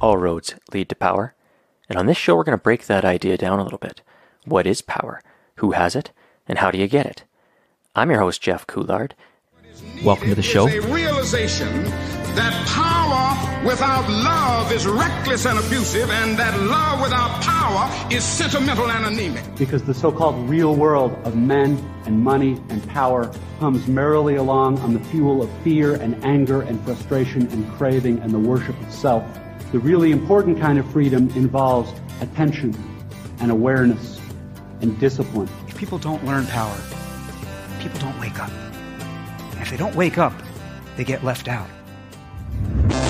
All roads lead to power. And on this show, we're going to break that idea down a little bit. What is power? Who has it? And how do you get it? I'm your host, Jeff Coulard. Welcome to the show. A realization that power without love is reckless and abusive, and that love without power is sentimental and anemic. because the so-called real world of men and money and power hums merrily along on the fuel of fear and anger and frustration and craving and the worship of self. The really important kind of freedom involves attention and awareness and discipline. If people don't learn power, people don't wake up. And if they don't wake up, they get left out. Bye.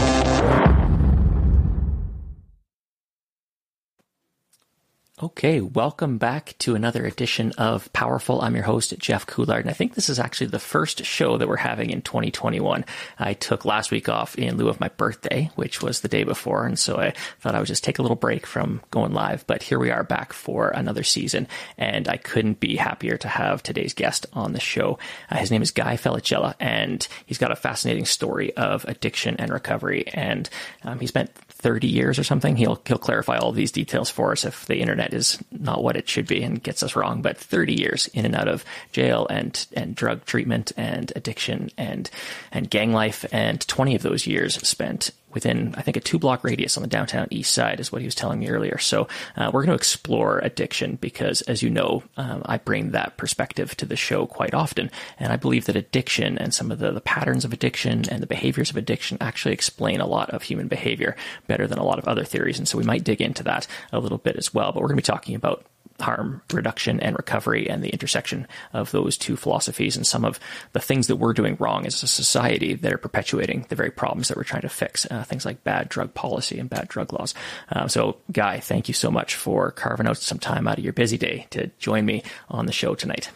Okay, welcome back to another edition of Powerful. I'm your host, Jeff Coulard, and I think this is actually the first show that we're having in 2021. I took last week off in lieu of my birthday, which was the day before, and so I thought I would just take a little break from going live. But here we are back for another season, and I couldn't be happier to have today's guest on the show. Uh, his name is Guy Felicella, and he's got a fascinating story of addiction and recovery, and um, he spent 30 years or something. He'll he'll clarify all these details for us if the internet is not what it should be and gets us wrong. But 30 years in and out of jail and and drug treatment and addiction and and gang life, and 20 of those years spent within I think a two block radius on the downtown east side is what he was telling me earlier. So uh, we're going to explore addiction because, as you know, um, I bring that perspective to the show quite often, and I believe that addiction and some of the, the patterns of addiction and the behaviors of addiction actually explain a lot of human behavior better than a lot of other theories. And so we might dig into that a little bit as well. But we're going to be talking about harm reduction and recovery and the intersection of those two philosophies and some of the things that we're doing wrong as a society that are perpetuating the very problems that we're trying to fix. Uh, things like bad drug policy and bad drug laws. Uh, so, Guy, thank you so much for carving out some time out of your busy day to join me on the show tonight.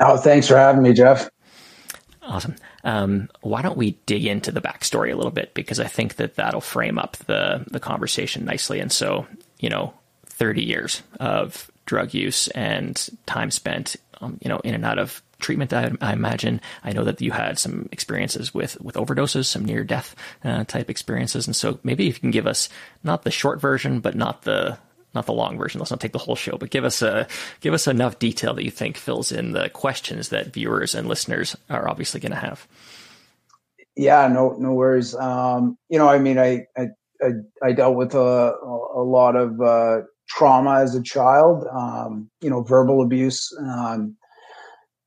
Oh, thanks for having me, Jeff. Awesome. Um, why don't we dig into the backstory a little bit because I think that that'll frame up the the conversation nicely. And so, you know, 30 years of drug use and time spent, um, you know, in and out of treatment. I, I, imagine. I know that you had some experiences with with overdoses, some near death uh, type experiences, and so maybe if you can give us not the short version, but not the not the long version. Let's not take the whole show, but give us a give us enough detail that you think fills in the questions that viewers and listeners are obviously going to have. Yeah, no, no worries. Um, you know, I mean, I, I, I, I dealt with a, a lot of uh, trauma as a child, um, you know, verbal abuse, um,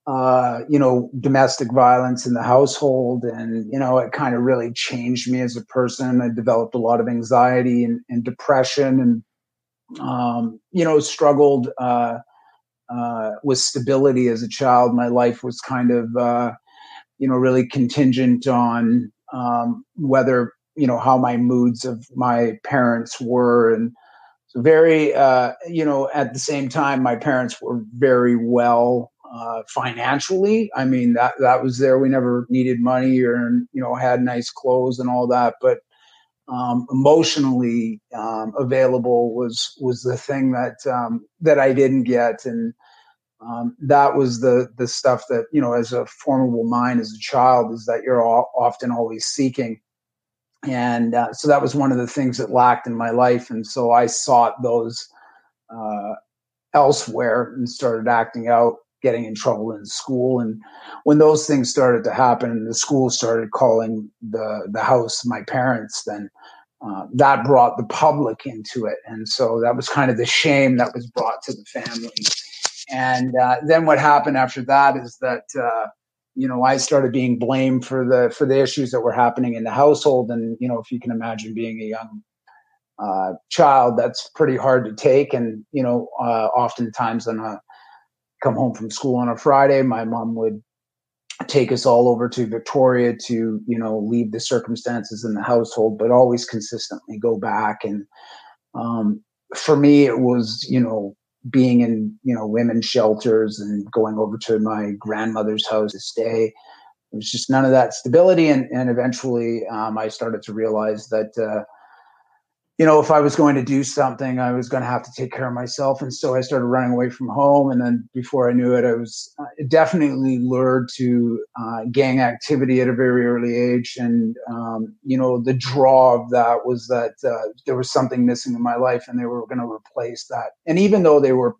uh, you know, domestic violence in the household. And, you know, it kind of really changed me as a person. I developed a lot of anxiety and, and depression and, um, you know, struggled uh, uh, with stability as a child. My life was kind of, uh, you know, really contingent on um, whether, you know, how my moods of my parents were and, very, uh, you know, at the same time, my parents were very well uh, financially. I mean, that that was there. We never needed money or you know had nice clothes and all that, but um, emotionally um, available was was the thing that um, that I didn't get, and um, that was the the stuff that you know, as a formable mind as a child, is that you're all, often always seeking and uh, so that was one of the things that lacked in my life. And so i sought those uh, elsewhere and started acting out getting in trouble in school. And when those things started to happen and the school started calling the the house my parents then uh, that brought the public into it. And so that was kind of the shame that was brought to the family. And uh, then what happened after that is that uh, you know i started being blamed for the for the issues that were happening in the household. And you know if you can imagine being a young uh, child that's pretty hard to take. And you know uh, oftentimes on a come home from school on a friday my mom would take us all over to victoria to you know leave the circumstances in the household but always consistently go back. And um, for me it was you know being in you know women's shelters and going over to my grandmother's house to stay. It was just none of that stability and and eventually um, i started to realize that uh, you know, if I was going to do something, I was going to have to take care of myself. And so I started running away from home. And then before I knew it, I was uh, definitely lured to uh, gang activity at a very early age. And, um, you know, the draw of that was that uh, there was something missing in my life and they were going to replace that. And even though they were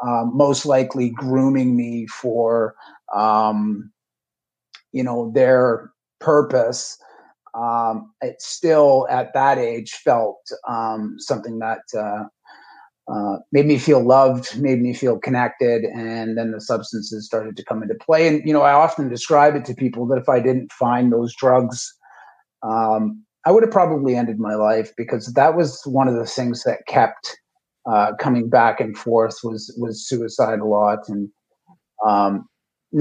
uh, most likely grooming me for, um, you know, their purpose, um, it still at that age felt um, something that uh, uh, made me feel loved, made me feel connected, and then the substances started to come into play. And you know, I often describe it to people that if I didn't find those drugs, um, I would have probably ended my life because that was one of the things that kept uh, coming back and forth was was suicide a lot and um,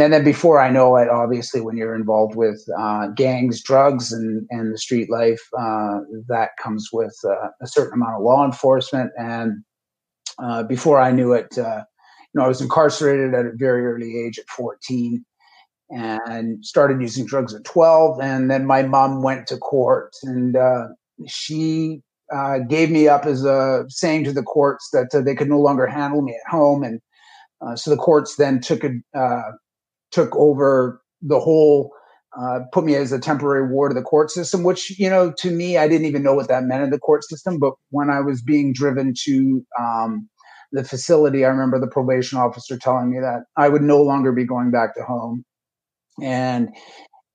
and then before I know it, obviously, when you're involved with uh, gangs, drugs, and and the street life, uh, that comes with uh, a certain amount of law enforcement. And uh, before I knew it, uh, you know, I was incarcerated at a very early age, at 14, and started using drugs at 12. And then my mom went to court, and uh, she gave me up as a saying to the courts that they could no longer handle me at home, and so the courts then took a took over the whole uh, put me as a temporary ward of the court system, which, you know, to me, I didn't even know what that meant in the court system. But when I was being driven to um, the facility, I remember the probation officer telling me that I would no longer be going back to home. And,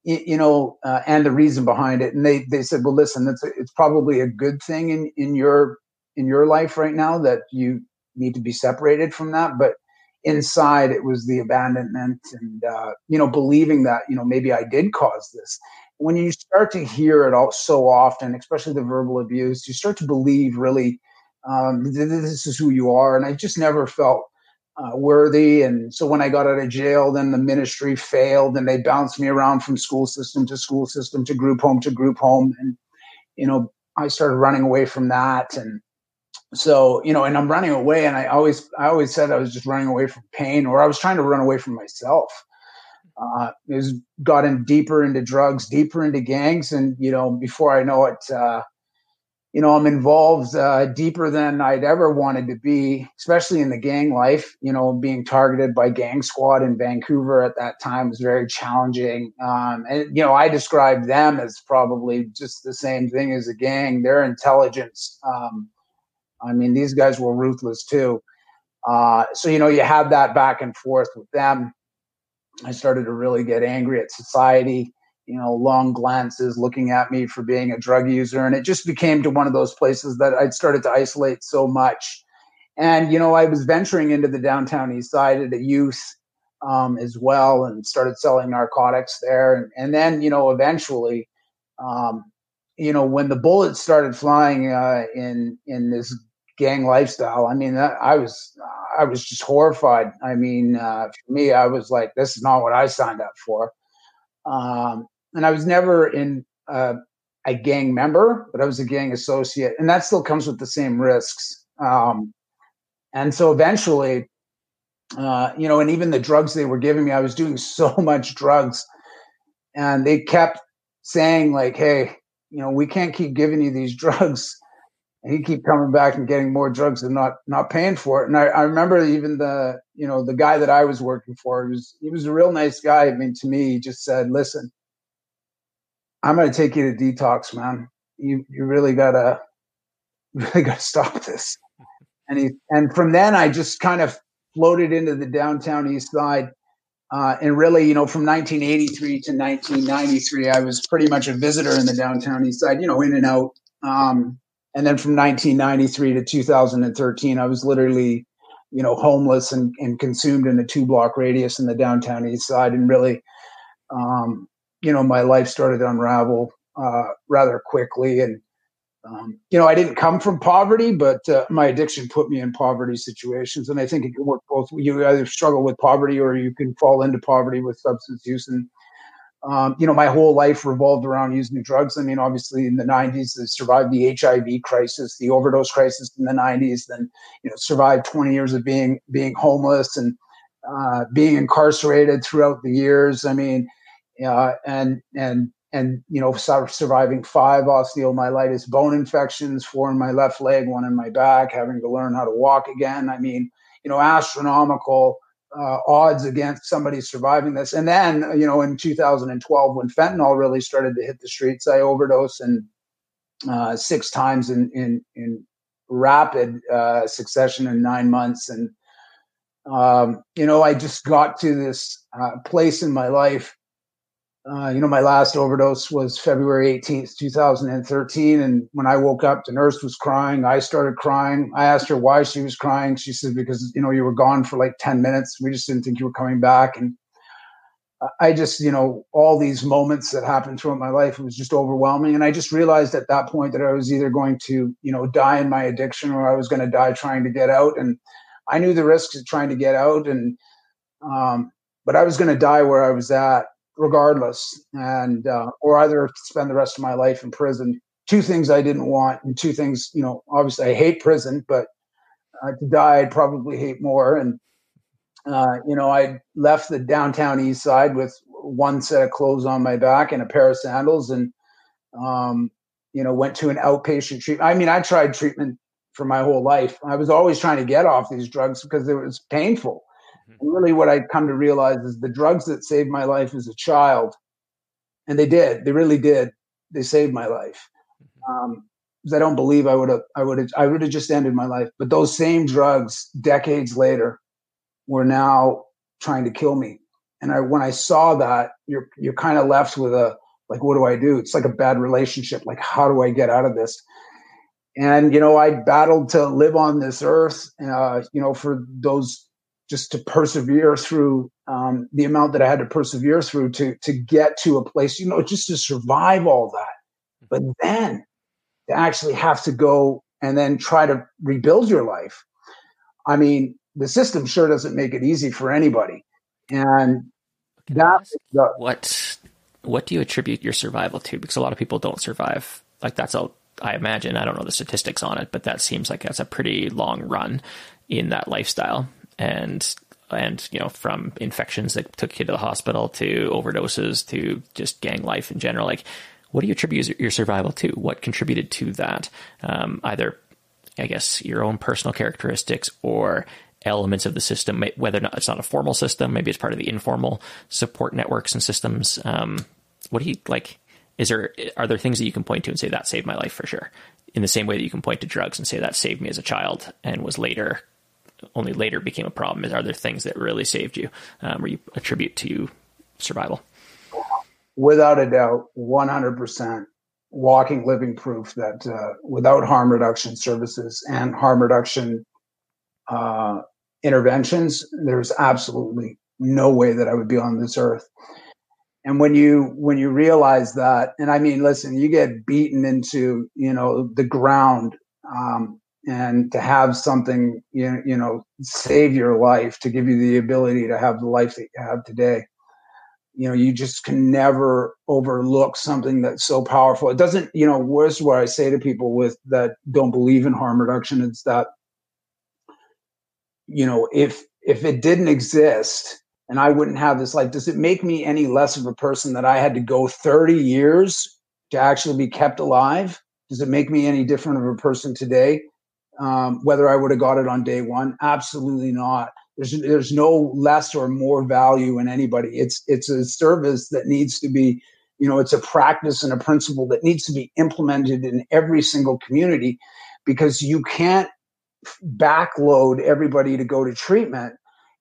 you know, uh, and the reason behind it. And they, they said, well, listen, it's, it's probably a good thing in, in your, in your life right now that you need to be separated from that. But inside it was the abandonment and uh, you know believing that you know maybe i did cause this. When you start to hear it all so often especially the verbal abuse you start to believe really um, this is who you are and i just never felt uh, worthy. And so when i got out of jail then the ministry failed and they bounced me around from school system to school system to group home to group home and you know i started running away from that and so you know and i'm running away and i always i always said i was just running away from pain or i was trying to run away from myself. Uh it was gotten deeper into drugs deeper into gangs and you know before i know it uh you know i'm involved uh deeper than i'd ever wanted to be especially in the gang life. You know being targeted by gang squad in vancouver at that time was very challenging. Um and you know i described them as probably just the same thing as a gang. Their intelligence um I mean, these guys were ruthless too. Uh, so, you know, you had that back and forth with them. I started to really get angry at society, you know, long glances looking at me for being a drug user. And it just became to one of those places that I'd started to isolate so much. And, you know, I was venturing into the downtown east side at a youth um, as well and started selling narcotics there. And, and then, you know, eventually, um, you know, when the bullets started flying uh, in in this gang lifestyle. I mean, I was I was just horrified. I mean, uh, for me, I was like, this is not what I signed up for. Um, and I was never in uh, a gang member, but I was a gang associate, and that still comes with the same risks. Um, and so eventually, uh, you know, and even the drugs they were giving me, I was doing so much drugs, and they kept saying like, "Hey, you know, we can't keep giving you these drugs." And he keep coming back and getting more drugs and not not paying for it. And I, I remember even the you know the guy that I was working for he was he was a real nice guy. I mean, to me, he just said, "Listen, I'm going to take you to detox, man. You you really gotta really gotta stop this." And he and from then I just kind of floated into the downtown east side. Uh, and really, you know, from 1983 to 1993, I was pretty much a visitor in the downtown east side, you know, in and out. Um, and then from 1993 to 2013 i was literally you know homeless and, and consumed in a two block radius in the downtown east side and really um, you know my life started to unravel uh, rather quickly. And um, you know i didn't come from poverty but uh, my addiction put me in poverty situations. And i think it can work both you either struggle with poverty or you can fall into poverty with substance use and um, you know, my whole life revolved around using drugs. I mean, obviously in the 90s, I survived the HIV crisis, the overdose crisis in the 90s, then, you know, survived 20 years of being, being homeless and uh, being incarcerated throughout the years. I mean, uh, and, and and you know, surviving five osteomyelitis bone infections, four in my left leg, one in my back, having to learn how to walk again. I mean, you know, astronomical uh, odds against somebody surviving this. And then, you know, in 2012, when fentanyl really started to hit the streets, I overdosed and uh, six times in in, in rapid uh, succession in nine months. And um, you know, I just got to this uh, place in my life uh, you know, my last overdose was February 18th, 2013. And when I woke up, the nurse was crying. I started crying. I asked her why she was crying. She said, because, you know, you were gone for like 10 minutes. We just didn't think you were coming back. And I just, you know, all these moments that happened throughout my life, it was just overwhelming. And I just realized at that point that I was either going to, you know, die in my addiction or I was going to die trying to get out. And I knew the risks of trying to get out. And, um, but I was going to die where I was at regardless, and uh, or either spend the rest of my life in prison. Two things I didn't want, and two things, you know, obviously I hate prison, but uh, to die I'd probably hate more. And uh, you know, I left the downtown east side with one set of clothes on my back and a pair of sandals, and um, you know, went to an outpatient treatment. I mean, I tried treatment for my whole life. I was always trying to get off these drugs because it was painful. And really, what I'd come to realize is the drugs that saved my life as a child, and they did, they really did, they saved my life. Mm-hmm. Um, I don't believe I would have, I would have, I would have just ended my life. But those same drugs, decades later, were now trying to kill me. And I, when I saw that, you're you're kind of left with a like, what do I do? It's like a bad relationship. Like, how do I get out of this? And you know, I battled to live on this earth. Uh, you know, for those just to persevere through um, the amount that I had to persevere through to to get to a place, you know, just to survive all that. But then to actually have to go and then try to rebuild your life. I mean, the system sure doesn't make it easy for anybody. And that the, what what do you attribute your survival to? Because a lot of people don't survive. Like that's a I imagine I don't know the statistics on it, but that seems like that's a pretty long run in that lifestyle and and you know from infections that took you to the hospital to overdoses to just gang life in general like what do you attribute your survival to? What contributed to that? Um, either i guess your own personal characteristics or elements of the system whether or not it's not a formal system maybe it's part of the informal support networks and systems. Um, what do you like is there are there things that you can point to and say that saved my life for sure in the same way that you can point to drugs and say that saved me as a child and was later only later became a problem? Is are there things that really saved you, um, or you attribute to survival? Without a doubt, one hundred percent, walking living proof that uh, without harm reduction services and harm reduction uh, interventions, there's absolutely no way that I would be on this earth. And when you when you realize that, and I mean, listen, you get beaten into you know the ground um, and to have something you you know save your life to give you the ability to have the life that you have today. You know you just can never overlook something that's so powerful. It doesn't you know where's what i say to people with that don't believe in harm reduction is that you know if if it didn't exist and i wouldn't have this life does it make me any less of a person that i had to go 30 years to actually be kept alive? Does it make me any different of a person today um, whether I would have got it on day one. Absolutely not. There's there's no less or more value in anybody. It's it's a service that needs to be, you know, it's a practice and a principle that needs to be implemented in every single community, because you can't backload everybody to go to treatment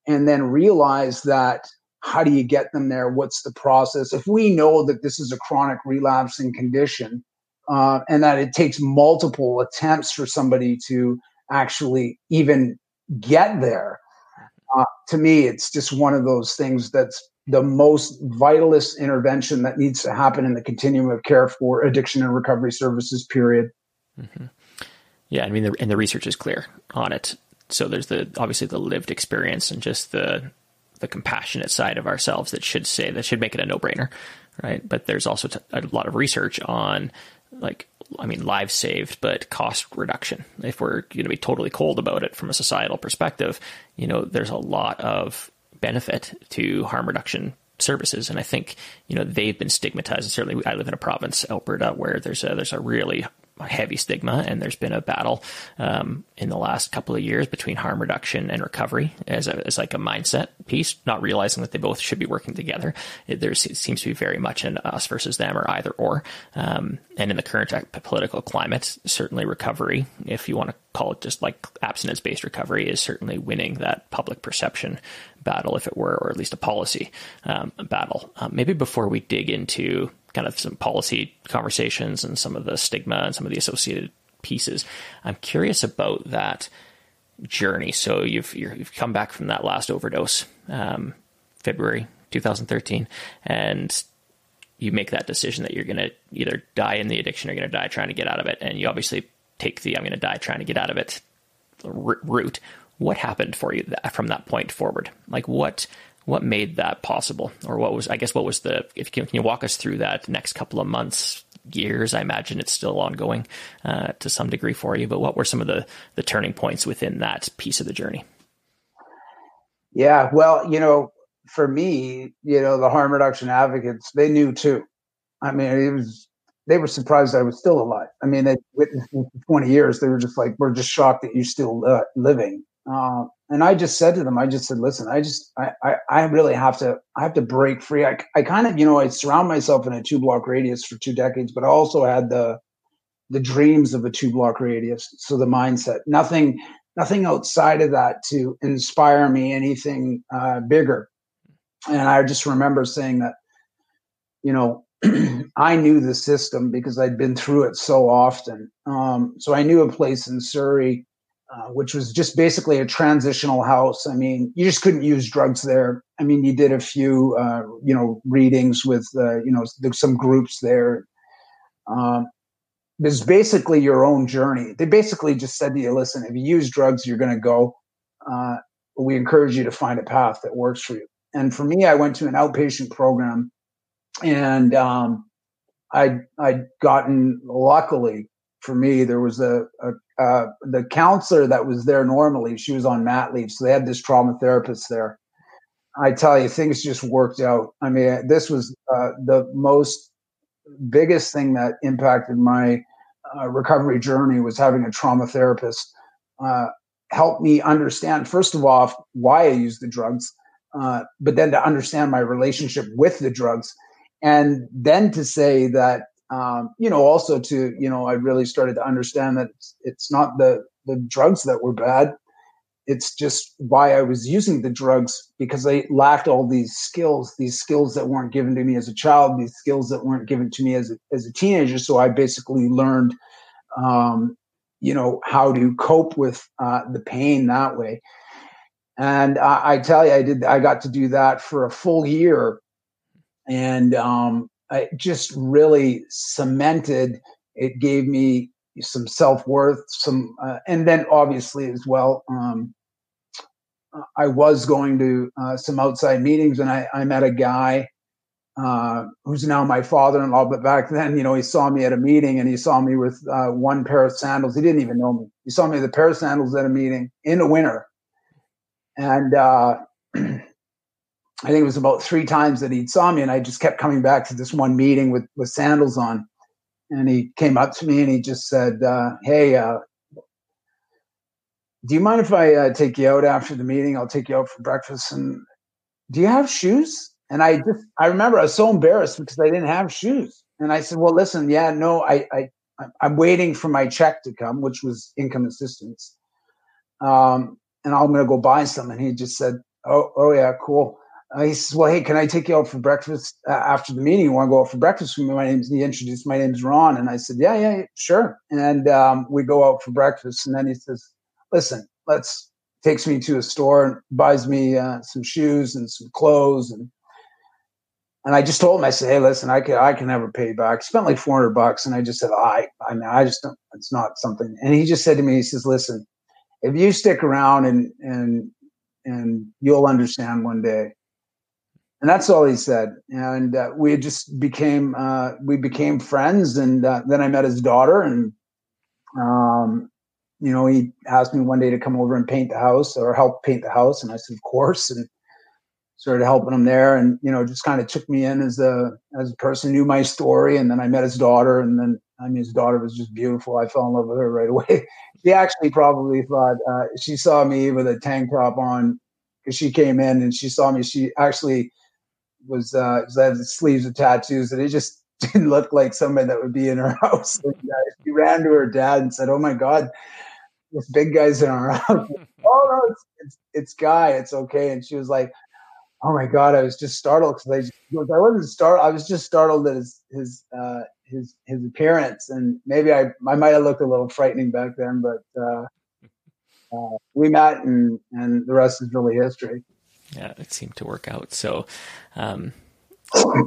and then realize that how do you get them there what's the process if we know that this is a chronic relapsing condition uh, and that it takes multiple attempts for somebody to actually even get there. Uh, to me, it's just one of those things that's the most vitalist intervention that needs to happen in the continuum of care for addiction and recovery services. Period. Mm-hmm. Yeah, I mean, the, and the research is clear on it. So there's the obviously the lived experience and just the the compassionate side of ourselves that should say that should make it a no brainer, right? But there's also t- a lot of research on like I mean lives saved, but cost reduction. If we're going to be totally cold about it from a societal perspective, you know, there's a lot of benefit to harm reduction services. And I think, you know, they've been stigmatized. And certainly I live in a province, Alberta, where there's a, there's a really heavy stigma, and there's been a battle um, in the last couple of years between harm reduction and recovery as, a, as like a mindset piece, not realizing that they both should be working together. It, there seems to be very much an us versus them or either or. Um, and in the current political climate, certainly recovery, if you want to call it just like abstinence based recovery, is certainly winning that public perception battle, if it were, or at least a policy um, battle. Um, maybe before we dig into kind of some policy conversations and some of the stigma and some of the associated pieces. I'm curious about that journey. So you've you have come back from that last overdose, um, February 2013, and you make that decision that you're going to either die in the addiction or you're going to die trying to get out of it. And you obviously take the I'm going to die trying to get out of it route. What happened for you from that point forward? Like what what made that possible, or what was I guess what was the if can, can you walk us through that next couple of months, years? I imagine it's still ongoing uh, to some degree for you, but what were some of the the turning points within that piece of the journey? Yeah, well, you know, for me, you know, the harm reduction advocates they knew too. I mean, it was they were surprised I was still alive. I mean, they witnessed for 20 years. They were just like, we're just shocked that you're still uh, living. Uh, and I just said to them, I just said, listen, I just, I, I, I really have to, I have to break free. I, I kind of, you know, I surround myself in a two block radius for two decades, but I also had the, the dreams of a two block radius. So the mindset, nothing, nothing outside of that to inspire me, anything uh, bigger. And I just remember saying that, you know, I knew the system because I'd been through it so often. Um, so I knew a place in Surrey uh, which was just basically a transitional house. I mean, you just couldn't use drugs there. I mean, you did a few, uh, you know, readings with, uh, you know, some groups there. Um, it's basically your own journey. They basically just said to you, listen, if you use drugs, you're going to go. Uh, we encourage you to find a path that works for you. And for me, I went to an outpatient program and um, I'd, I'd gotten, luckily for me, there was a, a uh, the counselor that was there normally, she was on mat leave, so they had this trauma therapist there. I tell you, things just worked out. I mean, this was uh, the most biggest thing that impacted my uh, recovery journey was having a trauma therapist uh, help me understand, first of all, why I use the drugs, uh, but then to understand my relationship with the drugs, and then to say that um, you know, also to, you know, I really started to understand that it's, it's not the, the drugs that were bad. It's just why I was using the drugs because I lacked all these skills, these skills that weren't given to me as a child, these skills that weren't given to me as a, as a teenager. So I basically learned, um, you know, how to cope with uh, the pain that way. And I, I tell you, I did, I got to do that for a full year. And, um, it just really cemented. It gave me some self worth, some, uh, and then obviously as well. Um, I was going to uh, some outside meetings, and I, I met a guy uh, who's now my father-in-law. But back then, you know, he saw me at a meeting, and he saw me with uh, one pair of sandals. He didn't even know me. He saw me with a pair of sandals at a meeting in the winter, and uh, I think it was about three times that he'd saw me, and I just kept coming back to this one meeting with with sandals on. And he came up to me and he just said, uh, "Hey, uh, do you mind if I uh, take you out after the meeting? I'll take you out for breakfast. And do you have shoes?" And I just I remember I was so embarrassed because I didn't have shoes. And I said, "Well, listen, yeah, no, I I I'm waiting for my check to come, which was income assistance, um, and I'm going to go buy some." And he just said, "Oh, oh yeah, cool." Uh, he says, "Well, hey, can I take you out for breakfast uh, after the meeting? You want to go out for breakfast with me?" My name's he introduced my name's Ron, and I said, "Yeah, yeah, sure." And um, we go out for breakfast, and then he says, "Listen, let's." Takes me to a store and buys me uh, some shoes and some clothes, and and I just told him, I said, "Hey, listen, I can I can never pay back." spent like four hundred bucks, and I just said, "I I mean, I just don't. It's not something." And he just said to me, he says, "Listen, if you stick around and and and you'll understand one day." And that's all he said. And uh, we just became uh, we became friends, and uh, then I met his daughter, and um, you know he asked me one day to come over and paint the house or help paint the house, and I said of course. And started helping him there, and you know, just kind of took me in as a as a person, knew my story, and then I met his daughter, and then I mean, his daughter was just beautiful. I fell in love with her right away. she actually probably thought uh, she saw me with a tank top on because she came in and she saw me. She actually was uh, had sleeves of tattoos, and it just didn't look like somebody that would be in her house. And, uh, she ran to her dad and said, "Oh my God, this big guy's in our house." oh no, it's, it's, it's Guy. It's okay. And she was like, "Oh my God, I was just startled because I, I wasn't startled. I was just startled at his his uh, his his appearance, and maybe I I might have looked a little frightening back then, but." Uh, uh, we met and and the rest is really history yeah, it seemed to work out. So um,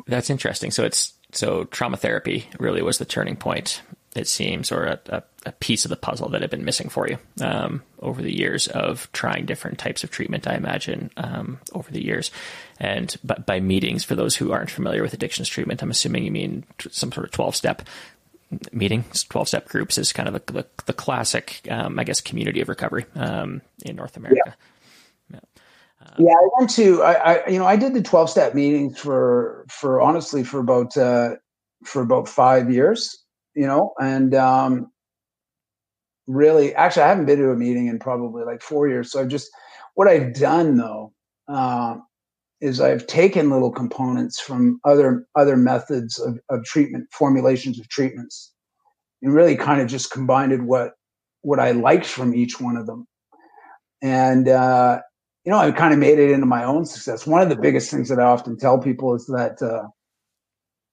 that's interesting. So it's so trauma therapy really was the turning point, it seems, or a, a, a piece of the puzzle that had been missing for you um, over the years of trying different types of treatment. I imagine um, over the years, and but by meetings for those who aren't familiar with addictions treatment, I'm assuming you mean some sort of 12 step meetings, 12 step groups is kind of the, the, the classic, um, I guess, community of recovery um, in North America. Yeah yeah, I went to I, I, you know I did the twelve step meetings for for honestly for about uh, for about five years, you know, and um, really actually I haven't been to a meeting in probably like four years. So I've just what I've done though uh, is I've taken little components from other other methods of, of treatment formulations of treatments, and really kind of just combined what what I liked from each one of them, and uh, you know, I kind of made it into my own success. One of the biggest things that I often tell people is that, uh,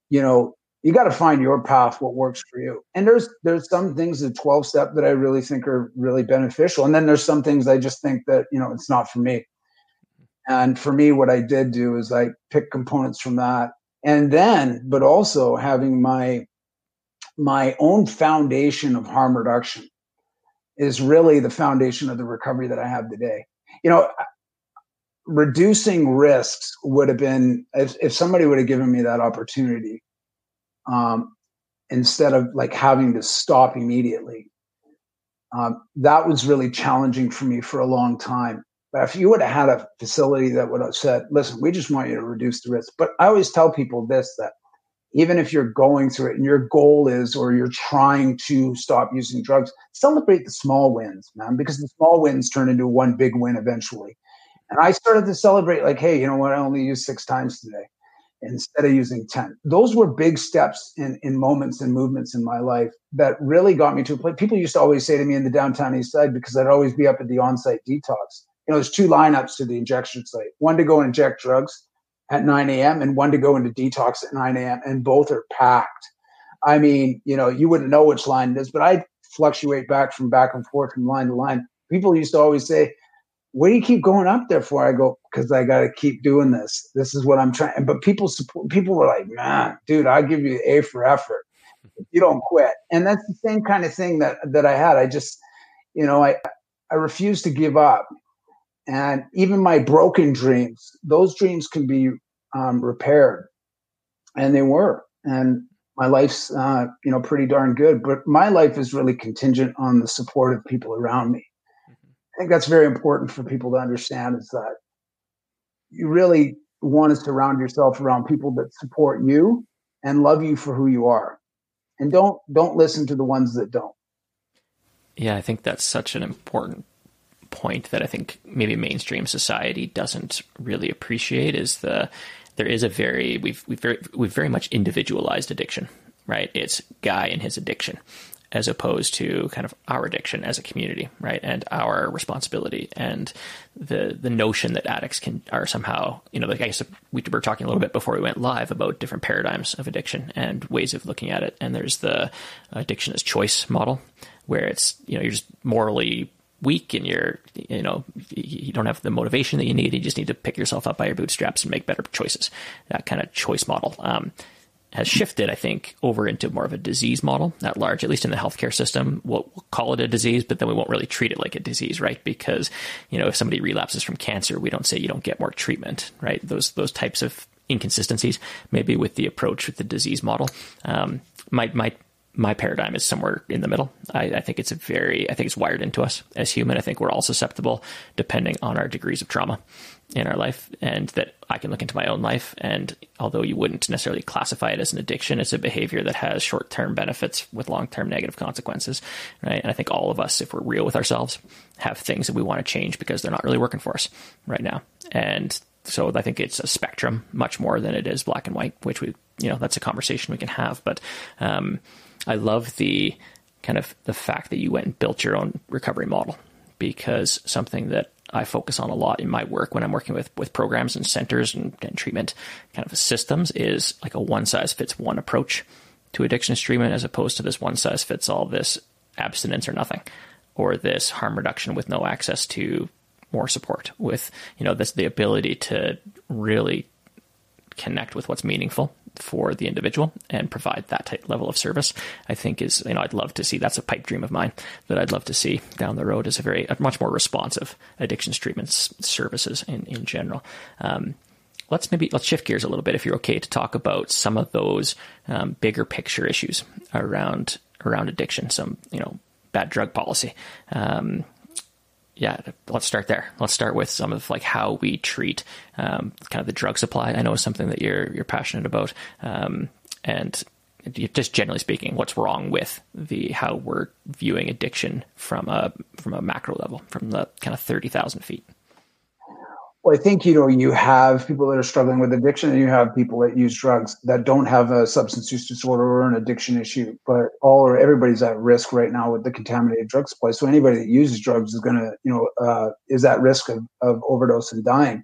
you know, you got to find your path, what works for you. And there's there's some things the 12 step that I really think are really beneficial, and then there's some things I just think that you know it's not for me. And for me, what I did do is I picked components from that, and then, but also having my my own foundation of harm reduction is really the foundation of the recovery that I have today. You know, reducing risks would have been if, if somebody would have given me that opportunity um, instead of like having to stop immediately um, that was really challenging for me for a long time. But if you would have had a facility that would have said listen we just want you to reduce the risk but i always tell people this that even if you're going through it and your goal is or you're trying to stop using drugs celebrate the small wins man because the small wins turn into one big win eventually and I started to celebrate, like, hey, you know what? I only used six times today instead of using 10. Those were big steps in, in moments and movements in my life that really got me to a place. People used to always say to me in the downtown east side, because I'd always be up at the on site detox, you know, there's two lineups to the injection site one to go and inject drugs at 9 a.m. and one to go into detox at 9 a.m. And both are packed. I mean, you know, you wouldn't know which line it is, but I fluctuate back from back and forth from line to line. People used to always say, what do you keep going up there for? I go, because I got to keep doing this. This is what I'm trying. But people support, people were like, man, dude, I'll give you A for effort. You don't quit. And that's the same kind of thing that, that I had. I just, you know, I, I refuse to give up. And even my broken dreams, those dreams can be um, repaired. And they were. And my life's, uh, you know, pretty darn good. But my life is really contingent on the support of people around me I think that's very important for people to understand is that you really want to surround yourself around people that support you and love you for who you are. And don't don't listen to the ones that don't. Yeah, I think that's such an important point that I think maybe mainstream society doesn't really appreciate is the there is a very we've we've very we've very much individualized addiction, right? It's guy and his addiction as opposed to kind of our addiction as a community, right? And our responsibility and the the notion that addicts can are somehow, you know, like I guess we were talking a little bit before we went live about different paradigms of addiction and ways of looking at it. And there's the addiction as choice model, where it's you know you're just morally weak and you're you know you don't have the motivation that you need. You just need to pick yourself up by your bootstraps and make better choices. That kind of choice model. Um, has shifted, I think, over into more of a disease model at large, at least in the healthcare system. We'll, we'll, call it a disease, but then we won't really treat it like a disease, right? Because, you know, if somebody relapses from cancer, we don't say you don't get more treatment, right? Those, those types of inconsistencies, maybe with the approach with the disease model. Um, my, my, my paradigm is somewhere in the middle. I, I think it's a very, I think it's wired into us as human. I think we're all susceptible depending on our degrees of trauma in our life and that I can look into my own life. And although you wouldn't necessarily classify it as an addiction, it's a behavior that has short term benefits with long term negative consequences. Right. And I think all of us, if we're real with ourselves, have things that we want to change because they're not really working for us right now. And so I think it's a spectrum much more than it is black and white, which we, you know, that's a conversation we can have. But um, I love the kind of the fact that you went and built your own recovery model because something that I focus on a lot in my work when I'm working with, with programs and centers and, and treatment kind of systems is like a one size fits one approach to addictions treatment as opposed to this one size fits all, this abstinence or nothing, or this harm reduction with no access to more support with, you know, this, the ability to really connect with what's meaningful for the individual and provide that type level of service, I think is, you know, I'd love to see. That's a pipe dream of mine that I'd love to see down the road is a very, a much more responsive addictions treatments services in, in general. Um, let's maybe, let's shift gears a little bit if you're okay to talk about some of those um, bigger picture issues around, around addiction, some, you know, bad drug policy. Um, yeah, let's start there. Let's start with some of like how we treat um, kind of the drug supply. I know is something that you're you're passionate about, um, and just generally speaking, what's wrong with the how we're viewing addiction from a from a macro level, from the kind of thirty thousand feet. Well, I think you know you have people that are struggling with addiction, and you have people that use drugs that don't have a substance use disorder or an addiction issue. But all or everybody's at risk right now with the contaminated drug supply. So anybody that uses drugs is going to, you know, uh, is at risk of, of overdose and dying.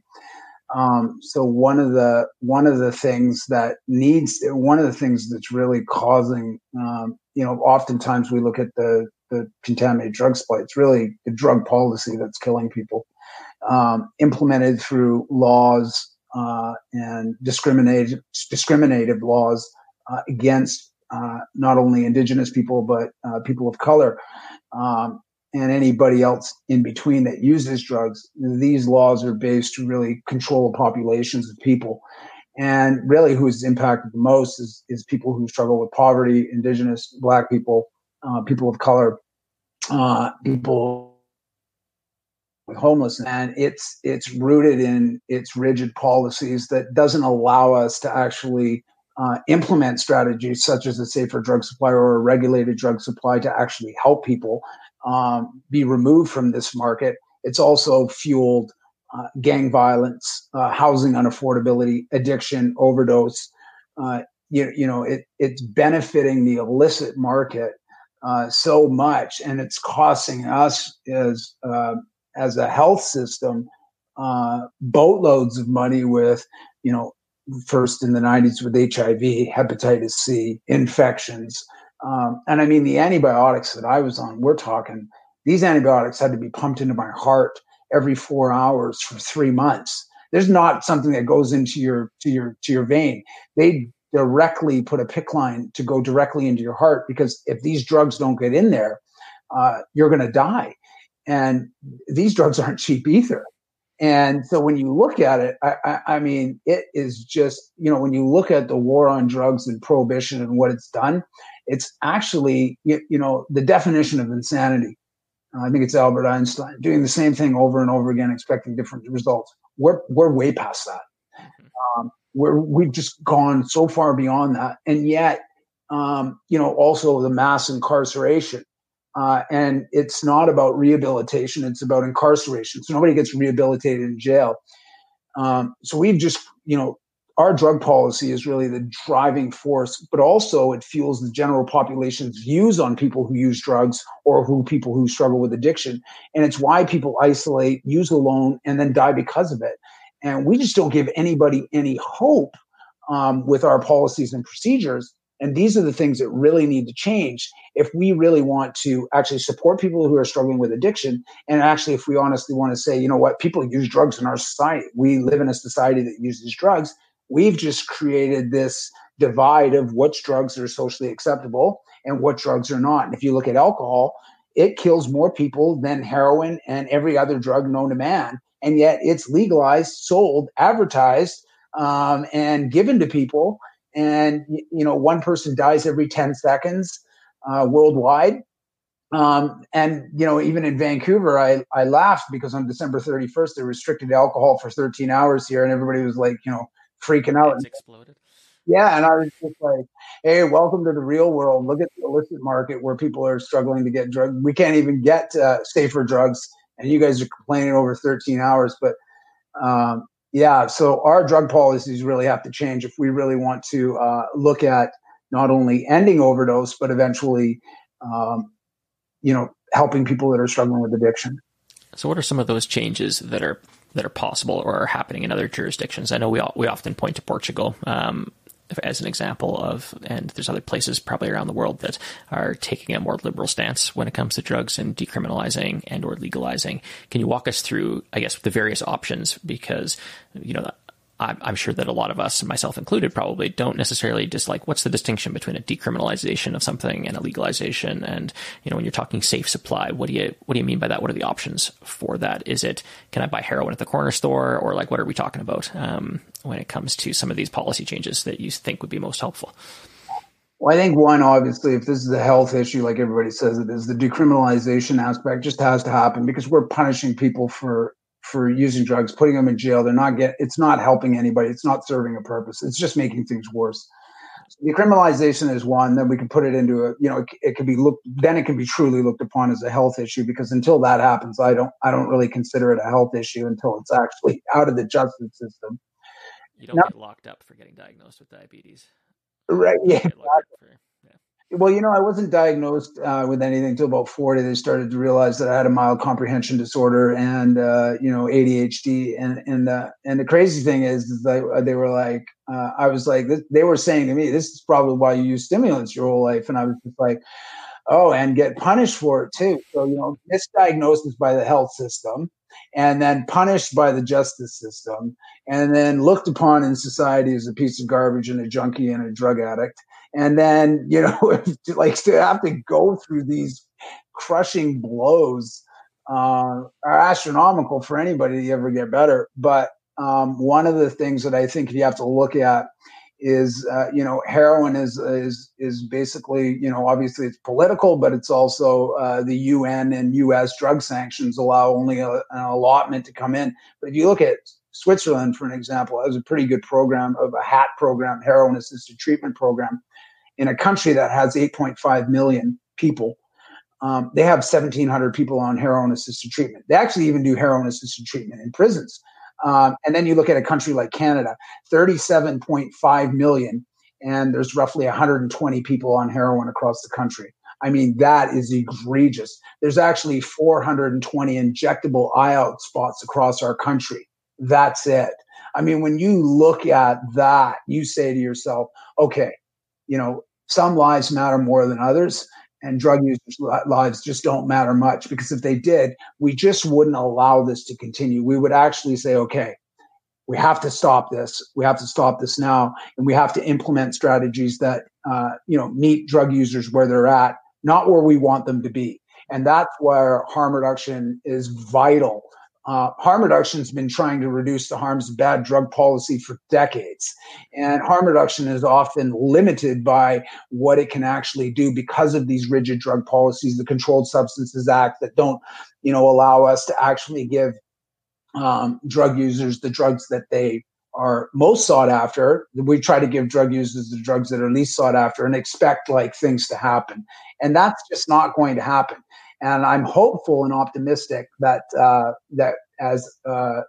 Um, so one of the one of the things that needs one of the things that's really causing, um, you know, oftentimes we look at the the contaminated drug supply. It's really the drug policy that's killing people um, implemented through laws uh, and discriminative, discriminative laws uh, against uh, not only indigenous people but uh, people of color um, and anybody else in between that uses drugs. These laws are based to really control populations of people. And really, who's impacted the most is, is people who struggle with poverty, indigenous, black people, uh, people of color, uh, people homelessness and it's it's rooted in its rigid policies that doesn't allow us to actually uh, implement strategies such as a safer drug supply or a regulated drug supply to actually help people um, be removed from this market. It's also fueled uh, gang violence uh, housing unaffordability addiction overdose. Uh, you, you know it, it's benefiting the illicit market uh, so much and it's costing us as uh, as a health system uh, boatloads of money with, you know, first in the 90s with HIV, hepatitis C, infections. Um, and I mean, the antibiotics that I was on, we're talking, these antibiotics had to be pumped into my heart every four hours for three months. There's not something that goes into your to your to your vein. They directly put a PICC line to go directly into your heart because if these drugs don't get in there, uh, you're going to die. And these drugs aren't cheap either. And so when you look at it, I, I, I, mean, it is just, you know, when you look at the war on drugs and prohibition and what it's done, it's actually, you, you know, the definition of insanity. Uh, I think it's Albert Einstein doing the same thing over and over again, expecting different results. We're, we're way past that. Um, we're, we've just gone so far beyond that. And yet, um, you know, also the mass incarceration uh, and it's not about rehabilitation, it's about incarceration. So nobody gets rehabilitated in jail. Um, so we've just, you know, our drug policy is really the driving force, but also it fuels the general population's views on people who use drugs or who people who struggle with addiction. And it's why people isolate, use alone, and then die because of it. And we just don't give anybody any hope um, with our policies and procedures and these are the things that really need to change if we really want to actually support people who are struggling with addiction. And actually, if we honestly want to say, you know what, people use drugs in our society, we live in a society that uses drugs. We've just created this divide of which drugs are socially acceptable and what drugs are not. And if you look at alcohol, it kills more people than heroin and every other drug known to man. And yet it's legalized, sold, advertised, um, and given to people and you know one person dies every 10 seconds uh, worldwide Um, and you know, even in Vancouver, I I laughed because on December 31st they restricted alcohol for 13 hours here, and everybody was like, you know, freaking out. It's exploded. Yeah, and I was just like, "Hey, welcome to the real world. Look at the illicit market where people are struggling to get drugs. We can't even get uh, safer drugs, and you guys are complaining over 13 hours." But um, yeah, so our drug policies really have to change if we really want to uh, look at not only ending overdose, but eventually, um, you know, helping people that are struggling with addiction. So, what are some of those changes that are that are possible or are happening in other jurisdictions? I know we all, we often point to Portugal um, as an example of, and there's other places probably around the world that are taking a more liberal stance when it comes to drugs and decriminalizing and or legalizing. Can you walk us through, I guess, the various options? Because you know I'm sure that a lot of us, myself included, probably don't necessarily dislike what's the distinction between a decriminalization of something and a legalization. And you know, when you're talking safe supply, what do you what do you mean by that? What are the options for that? Is it can I buy heroin at the corner store, or like what are we talking about um, when it comes to some of these policy changes that you think would be most helpful? Well, I think one, obviously, if this is a health issue, like everybody says it is, the decriminalization aspect just has to happen because we're punishing people for for using drugs, putting them in jail. They're not get. It's not helping anybody. It's not serving a purpose. It's just making things worse. So decriminalization is one. Then we can put it into a. You know, it, it can be looked. Then it can be truly looked upon as a health issue because until that happens, I don't. I don't really consider it a health issue until it's actually out of the justice system. You don't now, get locked up for getting diagnosed with diabetes. Right. Yeah. Exactly. Well, you know, I wasn't diagnosed uh, with anything until about 40. They started to realize that I had a mild comprehension disorder and, uh, you know, ADHD. And and uh, and the crazy thing is, is they, they were like, uh, I was like, they were saying to me, this is probably why you use stimulants your whole life. And I was just like, oh, and get punished for it too. So, you know, misdiagnosis by the health system and then punished by the justice system and then looked upon in society as a piece of garbage and a junkie and a drug addict and then you know like to have to go through these crushing blows uh, are astronomical for anybody to ever get better. But um, one of the things that i think you have to look at is uh, you know heroin is is is basically you know obviously it's political but it's also uh, the UN and US drug sanctions allow only a, an allotment to come in. But if you look at Switzerland for an example has a pretty good program of a HAT program heroin assisted treatment program in a country that has 8.5 million people, um, they have 1,700 people on heroin assisted treatment. They actually even do heroin assisted treatment in prisons. Um, and then you look at a country like Canada, 37.5 million, and there's roughly 120 people on heroin across the country. I mean, that is egregious. There's actually 420 injectable iOAT spots across our country. That's it. I mean, when you look at that, you say to yourself, okay, you know, some lives matter more than others and drug users' lives just don't matter much because if they did, we just wouldn't allow this to continue. We would actually say, okay, we have to stop this. We have to stop this now, and we have to implement strategies that uh, you know meet drug users where they're at, not where we want them to be. And that's where harm reduction is vital uh, harm reduction has been trying to reduce the harms of bad drug policy for decades. And harm reduction is often limited by what it can actually do because of these rigid drug policies, the Controlled Substances Act that don't, you know, allow us to actually give um, drug users the drugs that they are most sought after. We try to give drug users the drugs that are least sought after and expect like things to happen. And that's just not going to happen. And I'm hopeful and optimistic that uh, that as uh,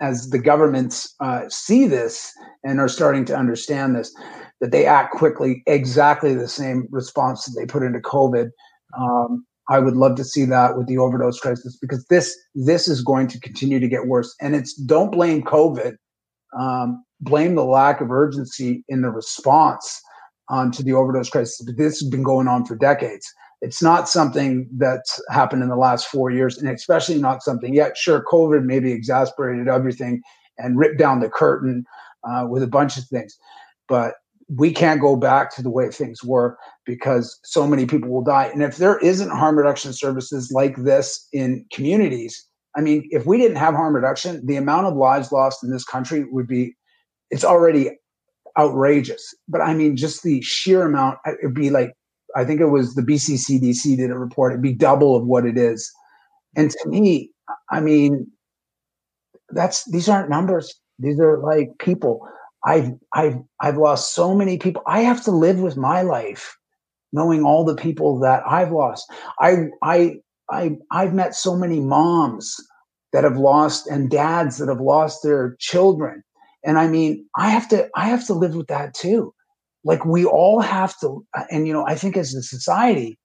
as the governments uh, see this and are starting to understand this, that they act quickly, exactly the same response that they put into COVID. Um, I would love to see that with the overdose crisis because this this is going to continue to get worse. And it's don't blame COVID, um, blame the lack of urgency in the response um, to the overdose crisis. But this has been going on for decades. It's not something that's happened in the last four years, and especially not something yet. Sure, COVID maybe exasperated everything and ripped down the curtain uh, with a bunch of things, but we can't go back to the way things were because so many people will die. And if there isn't harm reduction services like this in communities, I mean, if we didn't have harm reduction, the amount of lives lost in this country would be, it's already outrageous. But I mean, just the sheer amount, it'd be like I think it was the BCCDC did a report. It'd be double of what it is. And to me, I mean, that's these aren't numbers. These are like people. I've I've I've lost so many people. I have to live with my life, knowing all the people that I've lost. I I I I've met so many moms that have lost and dads that have lost their children. And I mean, I have to I have to live with that too. Like we all have to and you know, I think as a society,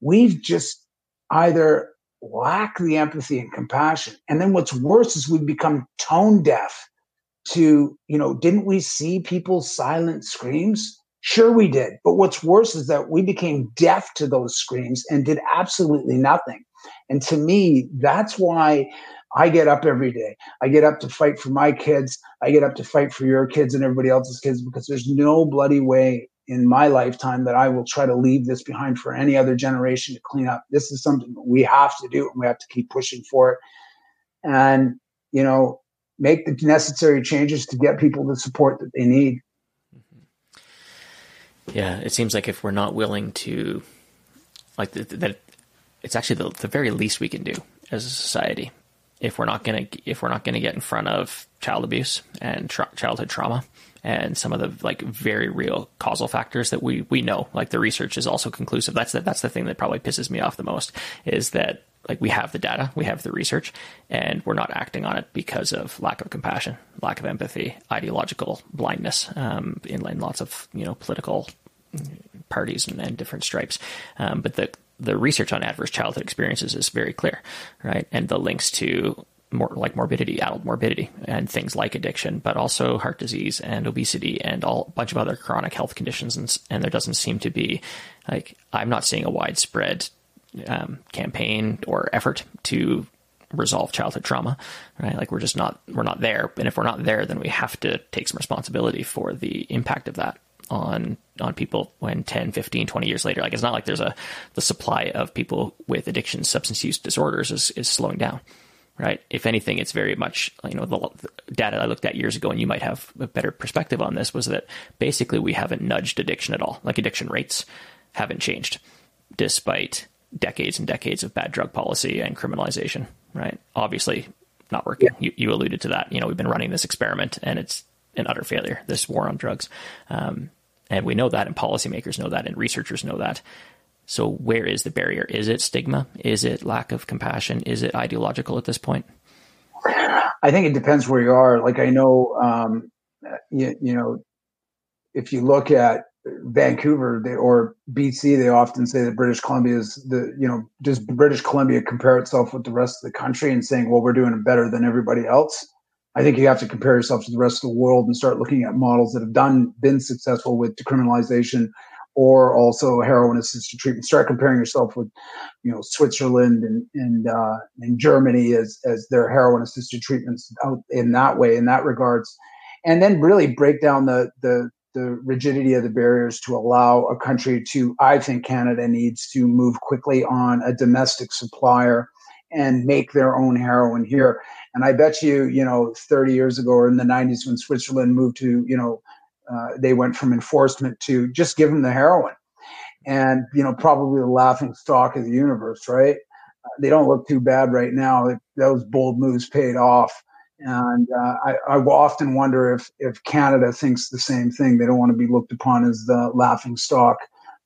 we've just either lack the empathy and compassion. And then what's worse is we've become tone deaf to, you know, didn't we see people's silent screams? Sure, we did. But what's worse is that we became deaf to those screams and did absolutely nothing. And to me, that's why I get up every day. I get up to fight for my kids. I get up to fight for your kids and everybody else's kids because there's no bloody way in my lifetime that I will try to leave this behind for any other generation to clean up. This is something we have to do and we have to keep pushing for it. And, you know, make the necessary changes to get people the support that they need. Mm-hmm. Yeah, it seems like if we're not willing to, like, that it's actually the, the very least we can do as a society if we're not gonna if we're not gonna get in front of child abuse and tra- childhood trauma and some of the like very real causal factors that we we know like the research is also conclusive. That's the, that's the thing that probably pisses me off the most is that like we have the data we have the research and we're not acting on it because of lack of compassion lack of empathy ideological blindness um, in, in lots of you know political parties and, and different stripes. Um, but the the research on adverse childhood experiences is very clear right and the links to more like morbidity, adult morbidity, and things like addiction, but also heart disease and obesity and all a bunch of other chronic health conditions. And, and there doesn't seem to be like I'm not seeing a widespread um, campaign or effort to resolve childhood trauma, right? Like we're just not we're not there. And if we're not there, then we have to take some responsibility for the impact of that on on people when 10 15 20 years later like it's not like there's a the supply of people with addiction substance use disorders is, is slowing down right? If anything, it's very much, you know, the, the, data I looked at years ago, and you might have a better perspective on this, was that basically we haven't nudged addiction at all. Like addiction rates haven't changed despite decades and decades of bad drug policy and criminalization, right? Obviously not working. Yeah. You, you, alluded to that. You know, we've been running this experiment and it's an utter failure, this war on drugs. Um, and we know that, and policymakers know that, and researchers know that. So where is the barrier? Is it stigma? Is it lack of compassion? Is it ideological at this point? I think it depends where you are. Like I know, um, you, you know, if you look at Vancouver they, or BC, they often say that British Columbia is the, you know, does British Columbia compare itself with the rest of the country and saying, well, we're doing better than everybody else? I think you have to compare yourself to the rest of the world and start looking at models that have done been successful with decriminalization or also heroin assisted treatment. Start comparing yourself with, you know, Switzerland and and uh, and Germany as as their heroin assisted treatments out in that way in that regards, and then really break down the the the rigidity of the barriers to allow a country to. I think Canada needs to move quickly on a domestic supplier and make their own heroin here. And I bet you, you know, 30 years ago or in the 90s when Switzerland moved to, you know, uh, they went from enforcement to just give them the heroin. And you know probably the laughing stock of the universe right? Uh, they don't look too bad right now. Those bold moves paid off. And uh, I, I often wonder if if canada thinks the same thing. They don't want to be looked upon as the laughing stock